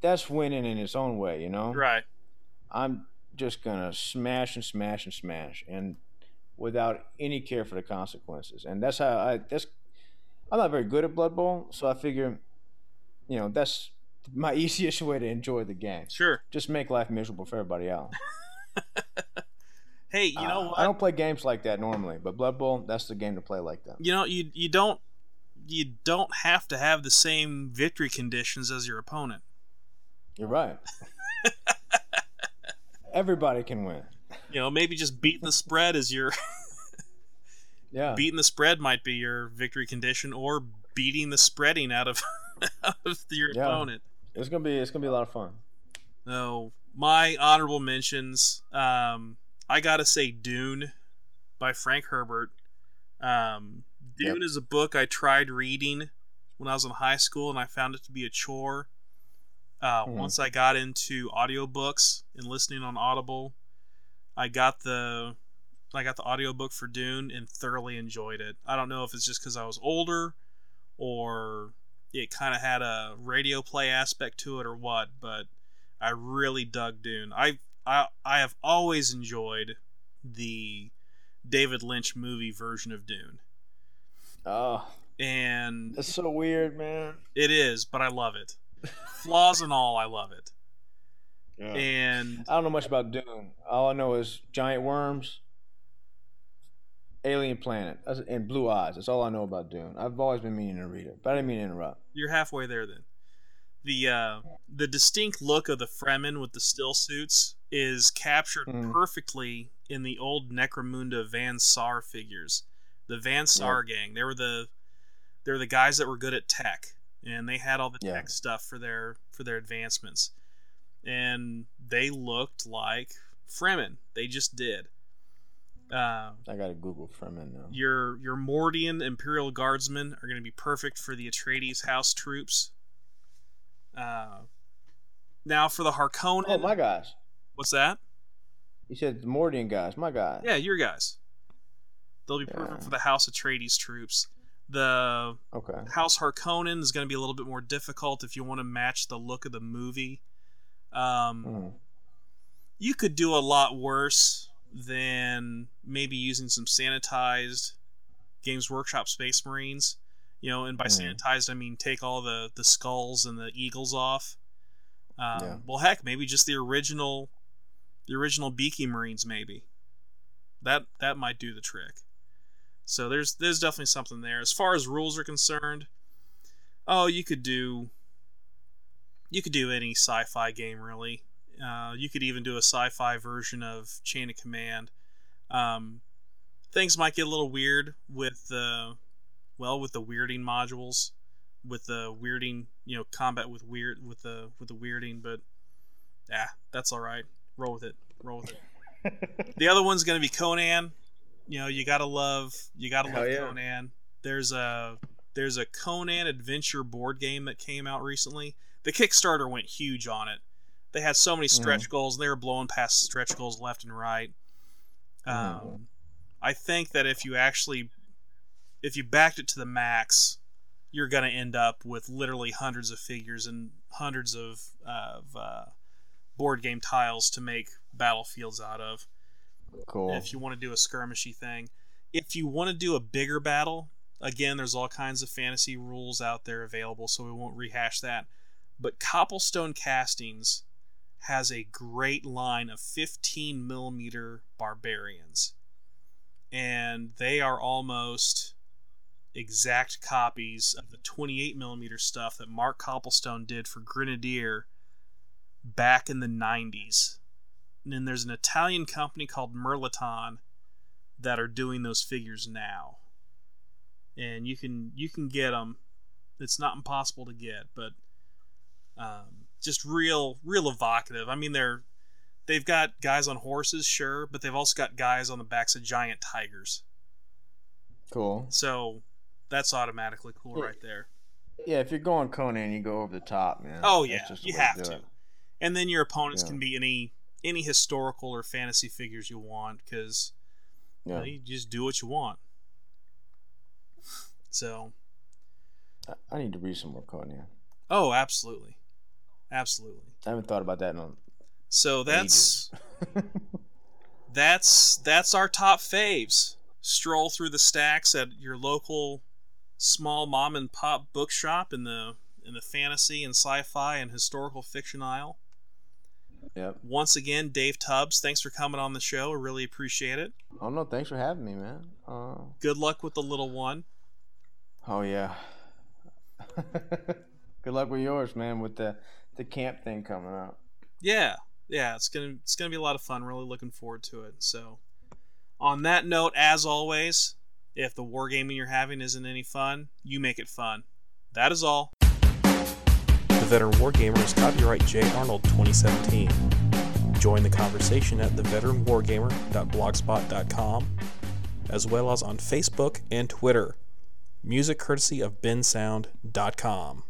that's winning in its own way, you know? Right. I'm just gonna smash and smash and smash, and without any care for the consequences. And that's how I. That's I'm not very good at Blood Bowl, so I figure, you know, that's my easiest way to enjoy the game. Sure. Just make life miserable for everybody else. Hey, you know Uh, what? I don't play games like that normally, but Blood Bowl, that's the game to play like that. you know you you don't you don't have to have the same victory conditions as your opponent. You're right. Everybody can win. You know, maybe just beating the spread is your Yeah. beating the spread might be your victory condition, or beating the spreading out of out of your Yeah. opponent. It's gonna be it's gonna be a lot of fun. No, my honorable mentions. Um, I gotta say Dune by Frank Herbert. Um, Dune Yep. is a book I tried reading when I was in high school, and I found it to be a chore. Uh, Mhm. Once I got into audiobooks and listening on Audible, I got the I got the audiobook for Dune and thoroughly enjoyed it. I don't know if it's just because I was older or it kind of had a radio play aspect to it or what, but I really dug Dune. I I I have always enjoyed the David Lynch movie version of Dune. Oh, And that's so weird, man. it is, but I love it. Flaws and all, I love it. Yeah. And I don't know much about Dune. All I know is giant worms, alien planet, and blue eyes. That's all I know about Dune. I've always been meaning to read it, but I didn't mean to interrupt. you're halfway there then. The uh, the distinct look of the Fremen with the still suits is captured Mhm. perfectly in the old Necromunda Van Saar figures. The Van Saar gang. They were the they were the guys that were good at tech, and they had all the Yeah. tech stuff for their for their advancements, and they looked like Fremen. They just did. Uh, I gotta Google Fremen now. your your Mordian Imperial Guardsmen are going to be perfect for the Atreides house troops. Uh, now for the Harkonnen. Oh, my gosh! What's that? You said the Mordian guys. My guys. Yeah, your guys. They'll be perfect Yeah. for the House Atreides troops. The Okay. House Harkonnen is going to be a little bit more difficult if you want to match the look of the movie. Um, Mhm. you could do a lot worse than maybe using some sanitized Games Workshop Space Marines. You know, and by Mhm. sanitized I mean take all the the skulls and the eagles off. Um, Yeah. Well, heck, maybe just the original, the original Beaky Marines, maybe. That that might do the trick. So there's there's definitely something there. As far as rules are concerned, oh, you could do you could do any sci-fi game really. Uh, you could even do a sci-fi version of Chain of Command. Um, things might get a little weird with the well with the weirding modules, with the weirding you know combat with weird with the with the weirding, but yeah, that's all right. Roll with it. Roll with it. The other one's gonna be Conan. You know, you gotta love you gotta Hell love yeah. Conan. There's a there's a Conan adventure board game that came out recently. The Kickstarter went huge on it. They had so many stretch goals. They were blowing past stretch goals left and right. Um, Mhm. I think that if you actually if you backed it to the max, you're gonna end up with literally hundreds of figures and hundreds of of uh, board game tiles to make battlefields out of Cool. if you want to do a skirmishy thing. If you want to do a bigger battle, again, there's all kinds of fantasy rules out there available, so we won't rehash that. But Copplestone Castings has a great line of 15 millimeter barbarians, and they are almost exact copies of the 28 millimeter stuff that Mark Copplestone did for Grenadier back in the 90s. And then there's an Italian company called Mirliton that are doing those figures now. And you can you can get them. It's not impossible to get, but um, just real real evocative. I mean, they're they've got guys on horses, sure, but they've also got guys on the backs of giant tigers. Cool. So that's automatically cool Yeah. right there. Yeah, if you're going Conan, you go over the top, man. Oh yeah, you have to. it. And then your opponents Yeah. can be any any historical or fantasy figures you want because you, know, you just do what you want. So, I- I need to read some more Conan. oh, absolutely, absolutely. I haven't thought about that in a So that's that's that's our top faves. Stroll through the stacks at your local small mom and pop bookshop in the in the fantasy and sci-fi and historical fiction aisle. Yep. Once again, Dave Tubbs, thanks for coming on the show. I really appreciate it. Oh no, thanks for having me, man. Uh, Good luck with the little one. oh yeah. Good luck with yours, man, with the the camp thing coming up. Yeah, yeah, it's gonna it's gonna be a lot of fun. Really looking forward to it. So, on that note, as always, if the wargaming you're having isn't any fun, you make it fun. That is all. Veteran Wargamer is copyright J. Arnold 2017. Join the conversation at theveteranwargamer.blogspot.com, as well as on Facebook and Twitter. Music courtesy of bensound.com.